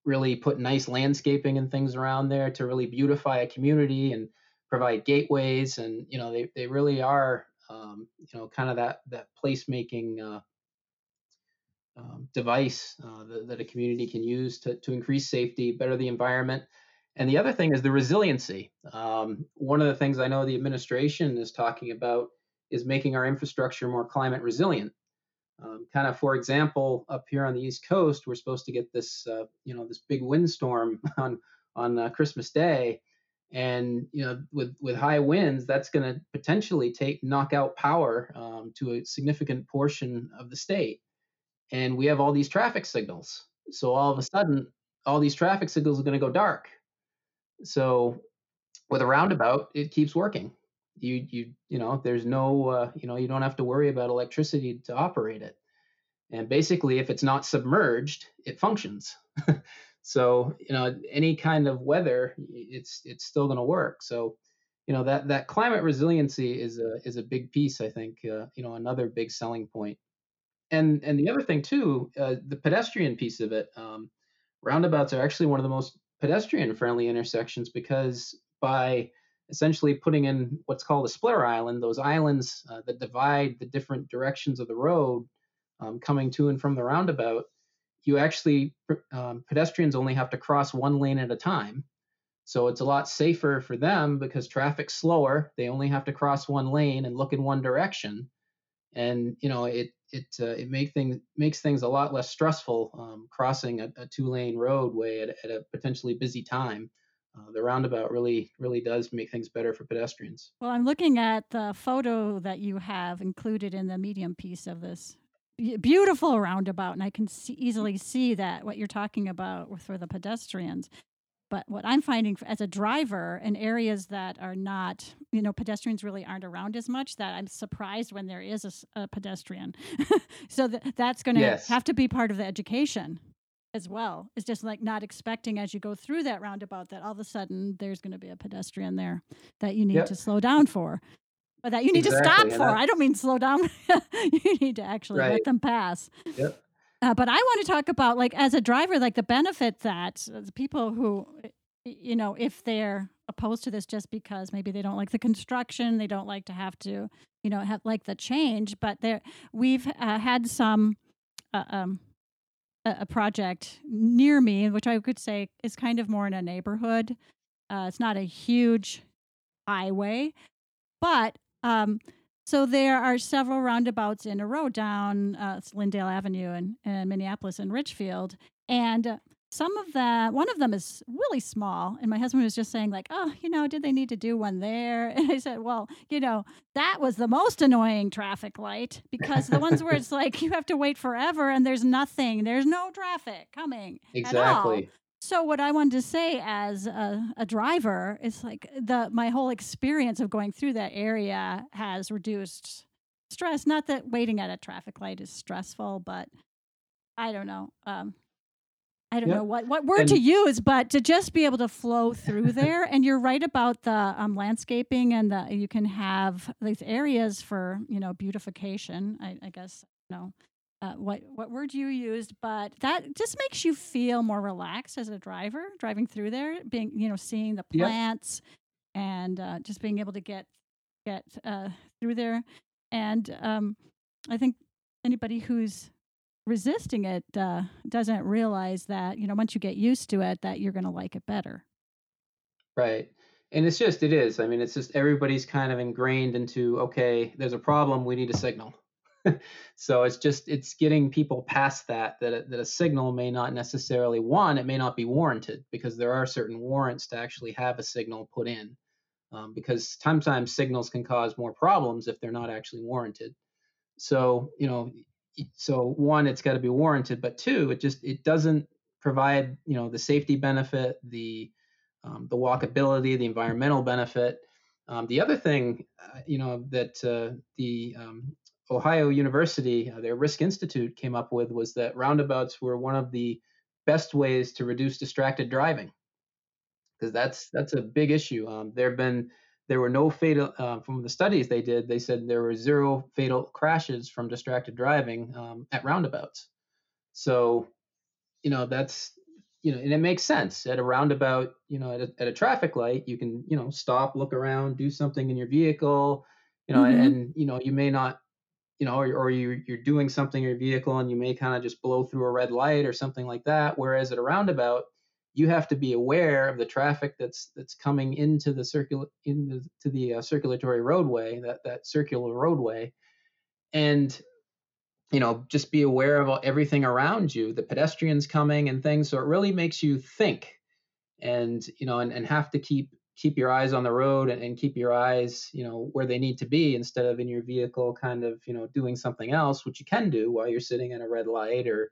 really put nice landscaping and things around there to really beautify a community and provide gateways and you know they, they really are um, you know kind of that that placemaking uh, um, device uh, that, that, a community can use to, to increase safety better the environment. And the other thing is the resiliency. Um, one of the things i know the administration is talking about is making our infrastructure more climate resilient um, kind of, for example, up here on the East Coast, we're supposed to get this, uh, you know, this big windstorm on on uh, Christmas Day, and you know, with with high winds, that's going to potentially take knock out power um, to a significant portion of the state. And we have all these traffic signals, so all of a sudden, all these traffic signals are going to go dark. So, with a roundabout, it keeps working you you you know there's no uh, you know you don't have to worry about electricity to operate it. And basically if it's not submerged it functions. So you know any kind of weather it's it's still going to work. So you know that that climate resiliency is a is a big piece i think uh, you know another big selling point. And and the other thing too uh, the pedestrian piece of it um, roundabouts are actually one of the most pedestrian friendly intersections because by essentially putting in what's called a splitter island, those islands uh, that divide the different directions of the road um, coming to and from the roundabout, you actually, um, pedestrians only have to cross one lane at a time. So it's a lot safer for them because traffic's slower. They only have to cross one lane and look in one direction. And, you know, it, it, uh, it things, makes things a lot less stressful um, crossing a, a two lane roadway at, at a potentially busy time uh, the roundabout really really does make things better for pedestrians. Well, I'm looking at the photo that you have included in the medium piece of this beautiful roundabout, and I can see, easily see that what you're talking about for the pedestrians. But what I'm finding as a driver in areas that are not, you know, pedestrians really aren't around as much, that I'm surprised when there is a, a pedestrian. so th- that's going to yes. have to be part of the education as well. It's just like not expecting as you go through that roundabout that all of a sudden there's going to be a pedestrian there that you need yep. to slow down for. Or that you need exactly. to stop for. I don't mean slow down. you need to actually right. let them pass. Yep. Uh, but I want to talk about, like, as a driver, like the benefit that uh, the people who, you know, if they're opposed to this just because maybe they don't like the construction, they don't like to have to, you know, have like the change. But there, we've uh, had some uh, um, a, project near me, which I could say is kind of more in a neighborhood. Uh, it's not a huge highway, but um, so there are several roundabouts in a row down uh, Lyndale Avenue in, in Minneapolis and Richfield, and uh, some of that one of them is really small and my husband was just saying like oh you know did they need to do one there? And i said well you know that was the most annoying traffic light because the ones where it's like you have to wait forever and there's nothing there's no traffic coming exactly. So what i wanted to say as a, a driver is like the my whole experience of going through that area has reduced stress. Not that waiting at a traffic light is stressful but i don't know um, I don't yep. know what, what word and, to use, but to just be able to flow through there. and you're right about the um, landscaping and the you can have these areas for you know beautification. I, I guess you know uh, what what word you used, but that just makes you feel more relaxed as a driver driving through there, being you know seeing the plants yep. and uh, just being able to get get uh, through there. And um, I think anybody who's resisting it uh, doesn't realize that you know once you get used to it that you're going to like it better. Right and it's just it is i mean it's just everybody's kind of ingrained into okay there's a problem we need a signal. So it's just it's getting people past that that a, that a signal may not necessarily one it may not be warranted because there are certain warrants to actually have a signal put in um, because sometimes signals can cause more problems if they're not actually warranted. So you know so one it's got to be warranted but two it just it doesn't provide you know the safety benefit the um, the walkability the environmental benefit. Um, the other thing uh, you know that uh, the um, ohio university uh, their risk institute came up with was that roundabouts were one of the best ways to reduce distracted driving because that's that's a big issue. Um, there have been there were no fatal uh, from the studies they did. They said there were zero fatal crashes from distracted driving um, at roundabouts. So, you know, that's you know, and it makes sense at a roundabout. You know, at a, at a traffic light, you can you know stop, look around, do something in your vehicle. You know, mm-hmm. and, and, you know you may not you know, or, or you, you're doing something in your vehicle and you may kind of just blow through a red light or something like that. Whereas at a roundabout, you have to be aware of the traffic that's that's coming into the circular into the uh, circulatory roadway that that circular roadway. And you know just be aware of everything around you the pedestrians coming and things. So it really makes you think and you know and, and have to keep keep your eyes on the road and, and keep your eyes you know where they need to be instead of in your vehicle kind of you know doing something else which you can do while you're sitting in a red light or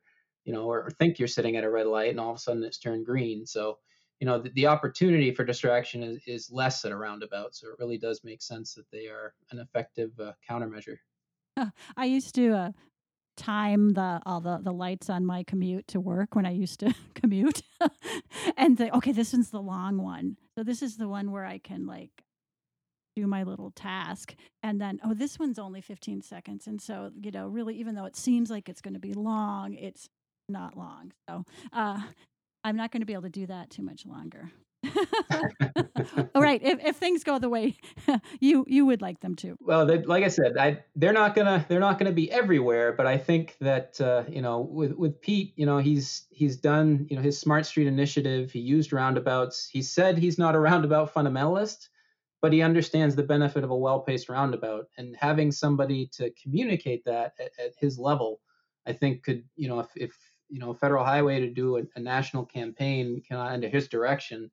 you know, or, or, think you're sitting at a red light and all of a sudden it's turned green. So, you know, the, the opportunity for distraction is, is less at a roundabout. So it really does make sense that they are an effective uh, countermeasure. I used to uh, time the all the, the lights on my commute to work when I used to commute, and the, okay, this one's the long one. So this is the one where I can like do my little task and then oh this one's only 15 seconds and so you know really even though it seems like it's going to be long it's not long. So uh, I'm not going to be able to do that too much longer. All right. If, if things go the way you you would like them to. Well, they, like I said, I, they're not gonna they're not gonna be everywhere. But I think that uh, you know with with Pete, you know he's he's done you know his Smart Street initiative. He used roundabouts. He said he's not a roundabout fundamentalist, but he understands the benefit of a well paced roundabout. And having somebody to communicate that at, at his level, I think could you know if if you know federal highway to do a, a national campaign kind of under his direction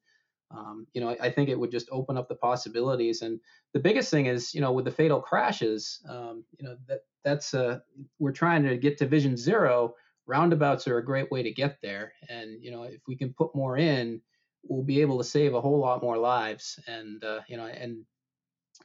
um, you know I, think it would just open up the possibilities. And the biggest thing is you know with the fatal crashes um, you know that that's uh, we're trying to get to vision zero. Roundabouts are a great way to get there. And you know if we can put more in we'll be able to save a whole lot more lives. And uh, you know and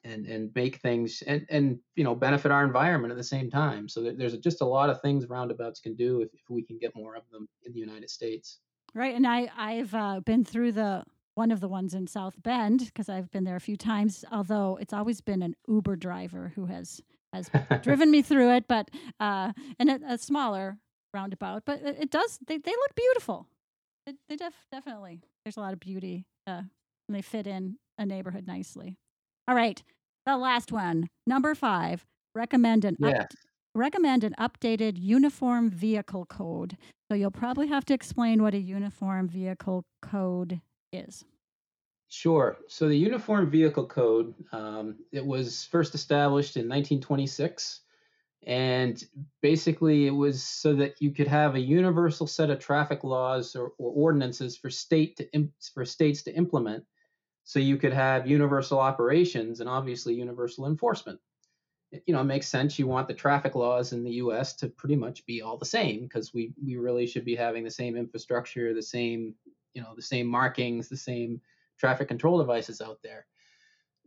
and and make things and and you know benefit our environment at the same time. So there's just a lot of things roundabouts can do if, if we can get more of them in the United States. Right, and I I've uh, been through the one of the ones in South Bend because I've been there a few times. Although it's always been an Uber driver who has has driven me through it, but uh, and a, a smaller roundabout. But it, does they they look beautiful. It, they def, definitely there's a lot of beauty uh, and they fit in a neighborhood nicely. All right. The last one, number five, recommend an yes. up, recommend an updated uniform vehicle code. So you'll probably have to explain what a uniform vehicle code is. Sure. So the Uniform Vehicle Code, um, it was first established in 1926, and basically it was so that you could have a universal set of traffic laws or, or ordinances for state to for states to implement, so you could have universal operations and obviously universal enforcement. It, you know, it makes sense. You want the traffic laws in the U.S. to pretty much be all the same because we we really should be having the same infrastructure, the same you know the same markings, the same traffic control devices out there.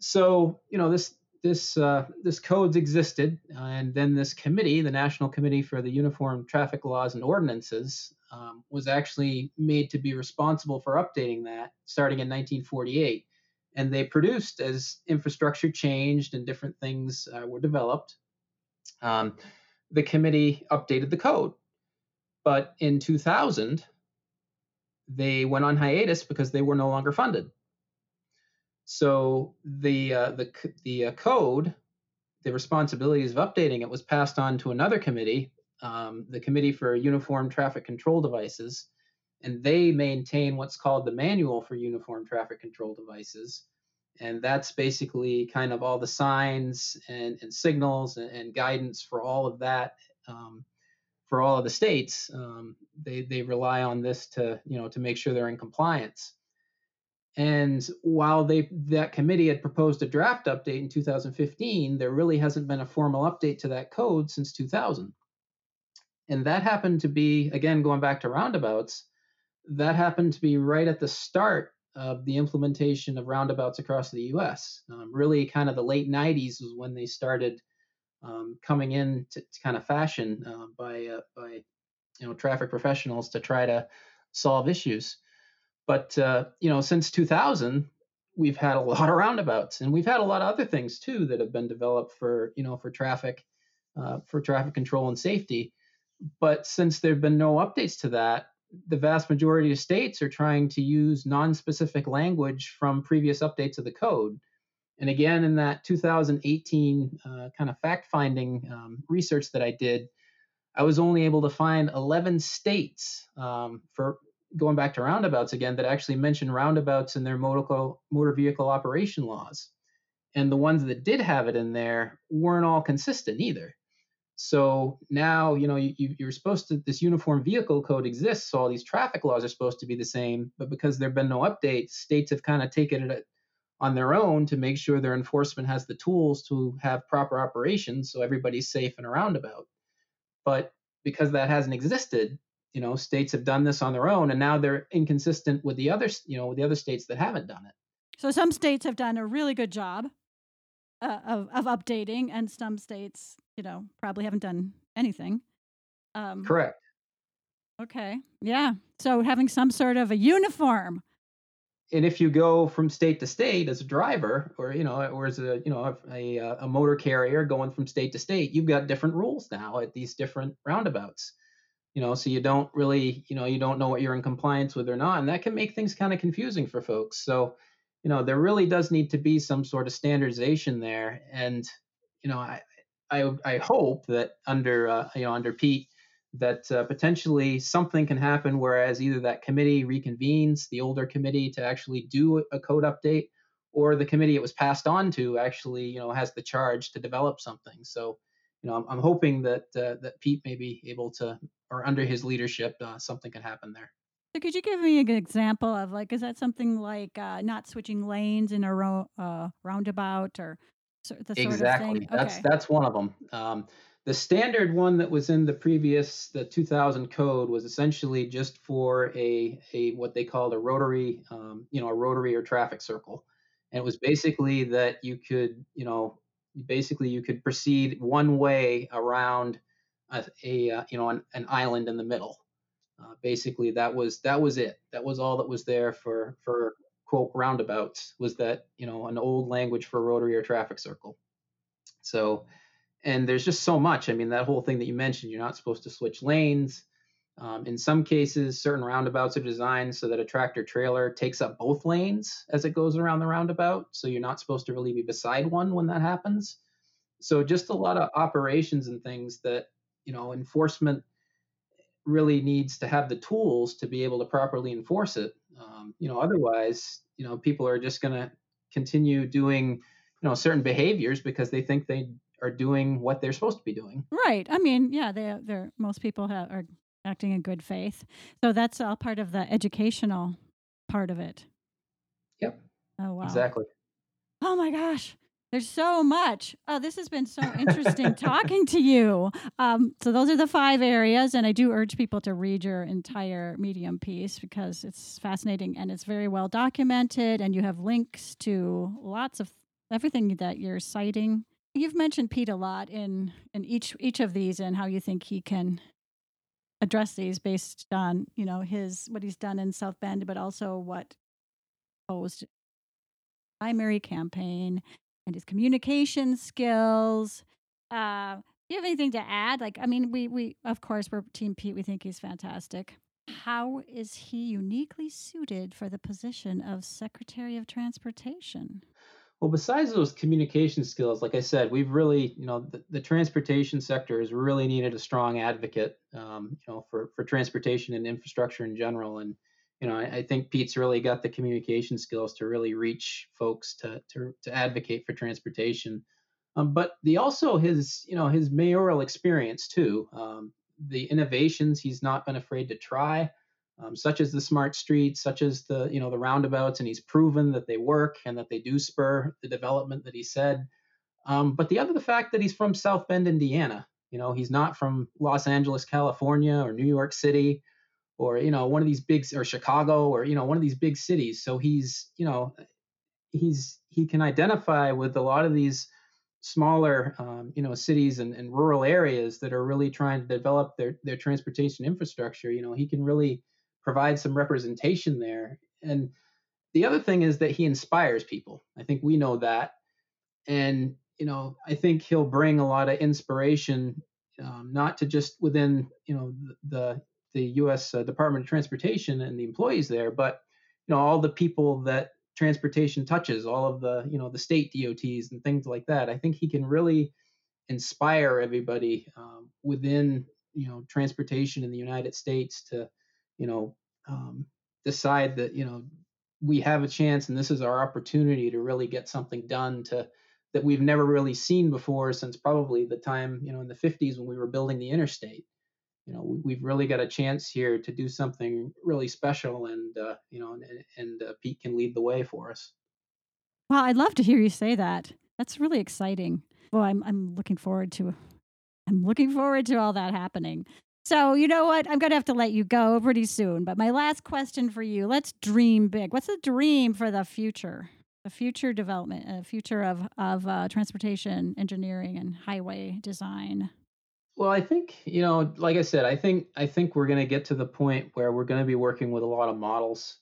So, you know, this this uh, this codes existed, and then this committee, the National Committee for the Uniform Traffic Laws and Ordinances, um, was actually made to be responsible for updating that starting in 1948. And they produced as infrastructure changed and different things uh, were developed. Um, the committee updated the code, but in 2000, they went on hiatus because they were no longer funded. So the uh, the the uh, code, the responsibilities of updating it was passed on to another committee, um, the Committee for Uniform Traffic Control Devices, and they maintain what's called the Manual for Uniform Traffic Control Devices, and that's basically kind of all the signs and, and signals and, and, guidance for all of that. Um, for all of the states, um, they they rely on this to you know to make sure they're in compliance. And while they that committee had proposed a draft update in 2015, there really hasn't been a formal update to that code since 2000. And that happened to be again going back to roundabouts, that happened to be right at the start of the implementation of roundabouts across the U.S. Um, really, kind of the late 90s was when they started um, coming in to, to, kind of fashion uh, by uh, by you know traffic professionals to try to solve issues. But uh, you know, since 2000, we've had a lot of roundabouts, and we've had a lot of other things too that have been developed for you know for traffic, uh, for traffic control and safety. But since there've been no updates to that, the vast majority of states are trying to use non-specific language from previous updates of the code. And again, in that 2018 uh, kind of fact-finding um, research that I did, I was only able to find 11 states um, for going back to roundabouts again, that actually mention roundabouts in their motor, motor vehicle operation laws. And the ones that did have it in there weren't all consistent either. So now, you know, you, you're supposed to, this uniform vehicle code exists, so all these traffic laws are supposed to be the same. But because there have been no updates, states have kind of taken it on their own to make sure their enforcement has the tools to have proper operations so everybody's safe and a roundabout. But because that hasn't existed, you know states have done this on their own and now they're inconsistent with the other you know with the other states that haven't done it so some states have done a really good job uh, of, of updating and some states you know probably haven't done anything um, correct. Okay yeah so having some sort of a uniform. And if you go from state to state as a driver or you know or as a you know a, a, a motor carrier going from state to state you've got different rules now at these different roundabouts you know so you don't really you know you don't know what you're in compliance with or not and that can make things kind of confusing for folks so you know there really does need to be some sort of standardization there and you know i i, I hope that under uh, you know under pete that uh, potentially something can happen whereas either that committee reconvenes the older committee to actually do a code update or the committee it was passed on to actually you know has the charge to develop something so you know i'm, I'm hoping that uh, that pete may be able to or under his leadership, uh, something can happen there. So could you give me an example of like, is that something like uh, not switching lanes in a ro- uh, roundabout or the sort exactly. of thing? That's okay. that's one of them. Um, the standard one that was in the previous the 2000 code was essentially just for a a what they called a rotary, um, you know, a rotary or traffic circle, and it was basically that you could, you know, basically you could proceed one way around a, a uh, you know an, an, island in the middle. Uh, basically, that was that was it. That was all that was there for for quote roundabouts was that you know an old language for rotary or traffic circle. So, and there's just so much. I mean, that whole thing that you mentioned, you're not supposed to switch lanes. Um, in some cases, certain roundabouts are designed so that a tractor trailer takes up both lanes as it goes around the roundabout. So you're not supposed to really be beside one when that happens. So just a lot of operations and things that you know enforcement really needs to have the tools to be able to properly enforce it. Um, you know, otherwise, you know, people are just going to continue doing you know certain behaviors because they think they are doing what they're supposed to be doing. Right. I mean, yeah, they they're most people have, are acting in good faith. So that's all part of the educational part of it. Yep. Oh wow. Exactly. Oh my gosh. There's so much. Oh, this has been so interesting talking to you. Um, so those are the five areas, and I do urge people to read your entire Medium piece because it's fascinating and it's very well documented, and you have links to lots of everything that you're citing. You've mentioned Pete a lot in in each each of these and how you think he can address these based on you know his what he's done in South Bend, but also what posed primary campaign and his communication skills. Uh, do you have anything to add? Like, I mean, we we of course we're Team Pete. We think he's fantastic. How is he uniquely suited for the position of Secretary of Transportation? Well, besides those communication skills, like I said, we've really, you know, the, the transportation sector has really needed a strong advocate, um, you know, for for transportation and infrastructure in general. And you know, I, I, think Pete's really got the communication skills to really reach folks to to, to advocate for transportation. Um, but the also his, you know, his mayoral experience too. Um, the innovations he's not been afraid to try, um, such as the smart streets, such as the you know the roundabouts, and he's proven that they work and that they do spur the development that he said. Um, but the other, the fact that he's from South Bend, Indiana. You know, he's not from Los Angeles, California, or New York City or you know one of these big or Chicago or you know one of these big cities. So he's you know he's he can identify with a lot of these smaller um, you know cities and, and rural areas that are really trying to develop their their transportation infrastructure. You know he can really provide some representation there. And the other thing is that he inspires people. I think we know that. And you know I think he'll bring a lot of inspiration um, not to just within you know the, the the U.S. Uh, Department of Transportation and the employees there, but you know all the people that transportation touches, all of the you know the state DOTs and things like that. I think he can really inspire everybody um, within you know transportation in the United States to you know um, decide that you know we have a chance and this is our opportunity to really get something done to that we've never really seen before since probably the time you know in the 50s when we were building the interstate you know we've really got a chance here to do something really special and uh, you know and, and uh, pete can lead the way for us. Well i'd love to hear you say that. That's really exciting. Well i'm, I'm looking forward to i'm looking forward to all that happening. So you know what? I'm going to have to let you go pretty soon but my last question for you let's dream big. What's the dream for the future? The future development uh, future of of uh, transportation engineering and highway design well, I think you know, like I said, I think I think we're going to get to the point where we're going to be working with a lot of models.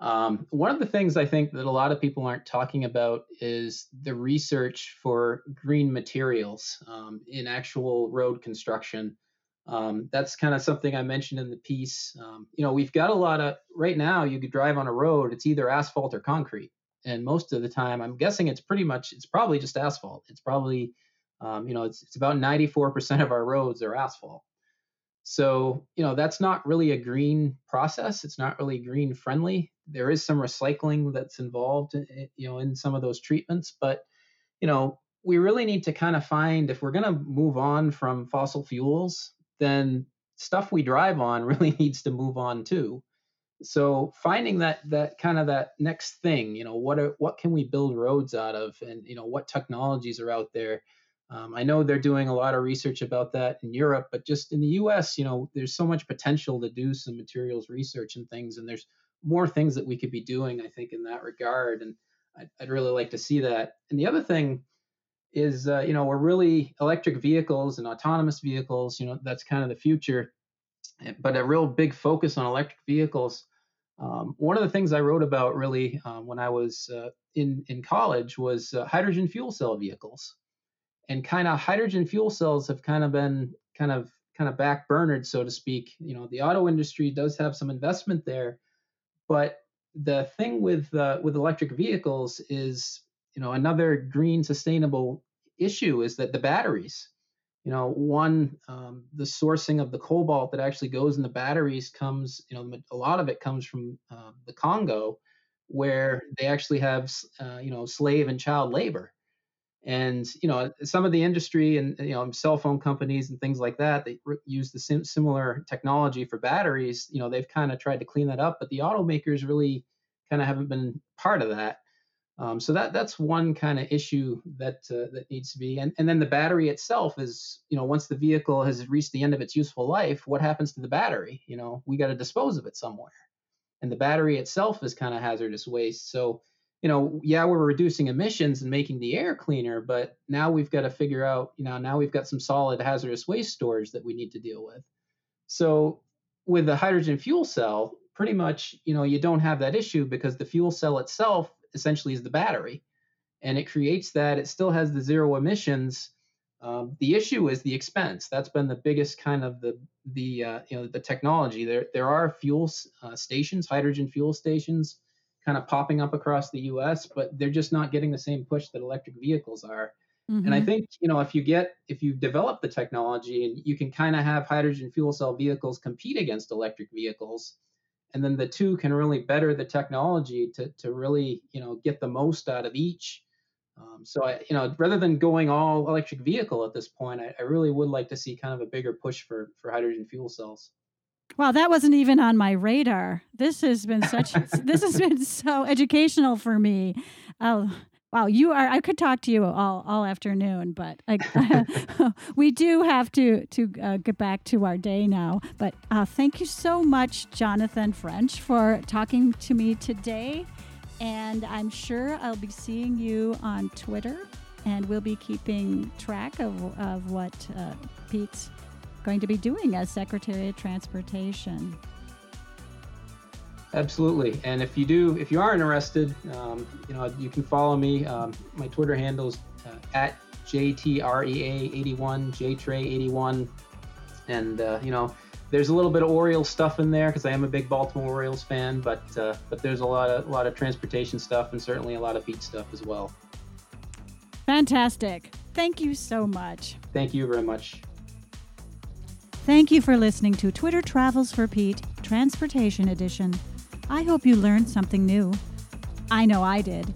Um, one of the things I think that a lot of people aren't talking about is the research for green materials um, in actual road construction. Um, that's kind of something I mentioned in the piece. Um, you know, we've got a lot of right now. You could drive on a road; it's either asphalt or concrete, and most of the time, I'm guessing it's pretty much it's probably just asphalt. It's probably um, you know, it's, it's about 94% of our roads are asphalt. So, you know, that's not really a green process. It's not really green friendly. There is some recycling that's involved, in, you know, in some of those treatments, but, you know, we really need to kind of find if we're going to move on from fossil fuels, then stuff we drive on really needs to move on too. So finding that that kind of that next thing, you know, what are, what can we build roads out of, and you know what technologies are out there um, I know they're doing a lot of research about that in Europe, but just in the U.S., you know, there's so much potential to do some materials research and things, and there's more things that we could be doing, I think, in that regard. And I'd, I'd really like to see that. And the other thing is, uh, you know, we're really electric vehicles and autonomous vehicles. You know, that's kind of the future, eh, but a real big focus on electric vehicles. Um, one of the things I wrote about really um, when I was uh, in in college was uh, hydrogen fuel cell vehicles and kind of hydrogen fuel cells have kind of been kind of kind of backburnered, so to speak. You know, the auto industry does have some investment there, but the thing with uh, with electric vehicles is, you know, another green, sustainable issue is that the batteries, you know, one, um, the sourcing of the cobalt that actually goes in the batteries comes, you know, a lot of it comes from uh, the Congo, where they actually have, uh, you know, slave and child labor. And you know, some of the industry and you know, cell phone companies and things like that, they use the sim- similar technology for batteries. You know, they've kind of tried to clean that up, but the automakers really kind of haven't been part of that. Um, so that that's one kind of issue that uh, that needs to be, and and then the battery itself is, you know, once the vehicle has reached the end of its useful life, what happens to the battery? You know, we got to dispose of it somewhere, and the battery itself is kind of hazardous waste. So, you know, yeah, we're reducing emissions and making the air cleaner, but now we've got to figure out, you know, now we've got some solid hazardous waste storage that we need to deal with. So, with the hydrogen fuel cell, pretty much, you know, you don't have that issue because the fuel cell itself essentially is the battery, and it creates that. It still has the zero emissions. Um, the issue is the expense. That's been the biggest kind of the the uh, you know the technology. There there are fuel uh, stations, hydrogen fuel stations, kind of popping up across the U.S., but they're just not getting the same push that electric vehicles are. Mm-hmm. And I mm-hmm. think you know if you get if you develop the technology and you can kind of have hydrogen fuel cell vehicles compete against electric vehicles, and then the two can really better the technology to to really you know get the most out of each. Um, so I you know rather than going all electric vehicle at this point, I, I really would like to see kind of a bigger push for for hydrogen fuel cells. Wow, that wasn't even on my radar. This has been such this has been so educational for me. Oh, Wow, you are. I could talk to you all, all afternoon, but I, we do have to to uh, get back to our day now. But uh, thank you so much, Jonathan French, for talking to me today. And I'm sure I'll be seeing you on Twitter, and we'll be keeping track of of what uh, Pete's going to be doing as Secretary of Transportation. Absolutely. And if you do, if you are interested, um, you know, you can follow me. Um, my Twitter handle is uh, at JTREA81, JTRE81. And, uh, you know, there's a little bit of Orioles stuff in there because I am a big Baltimore Orioles fan, but uh, but there's a lot of a lot of transportation stuff and certainly a lot of Pete stuff as well. Fantastic. Thank you so much. Thank you very much. Thank you for listening to Twitter Travels for Pete, Transportation Edition. I hope you learned something new. I know I did.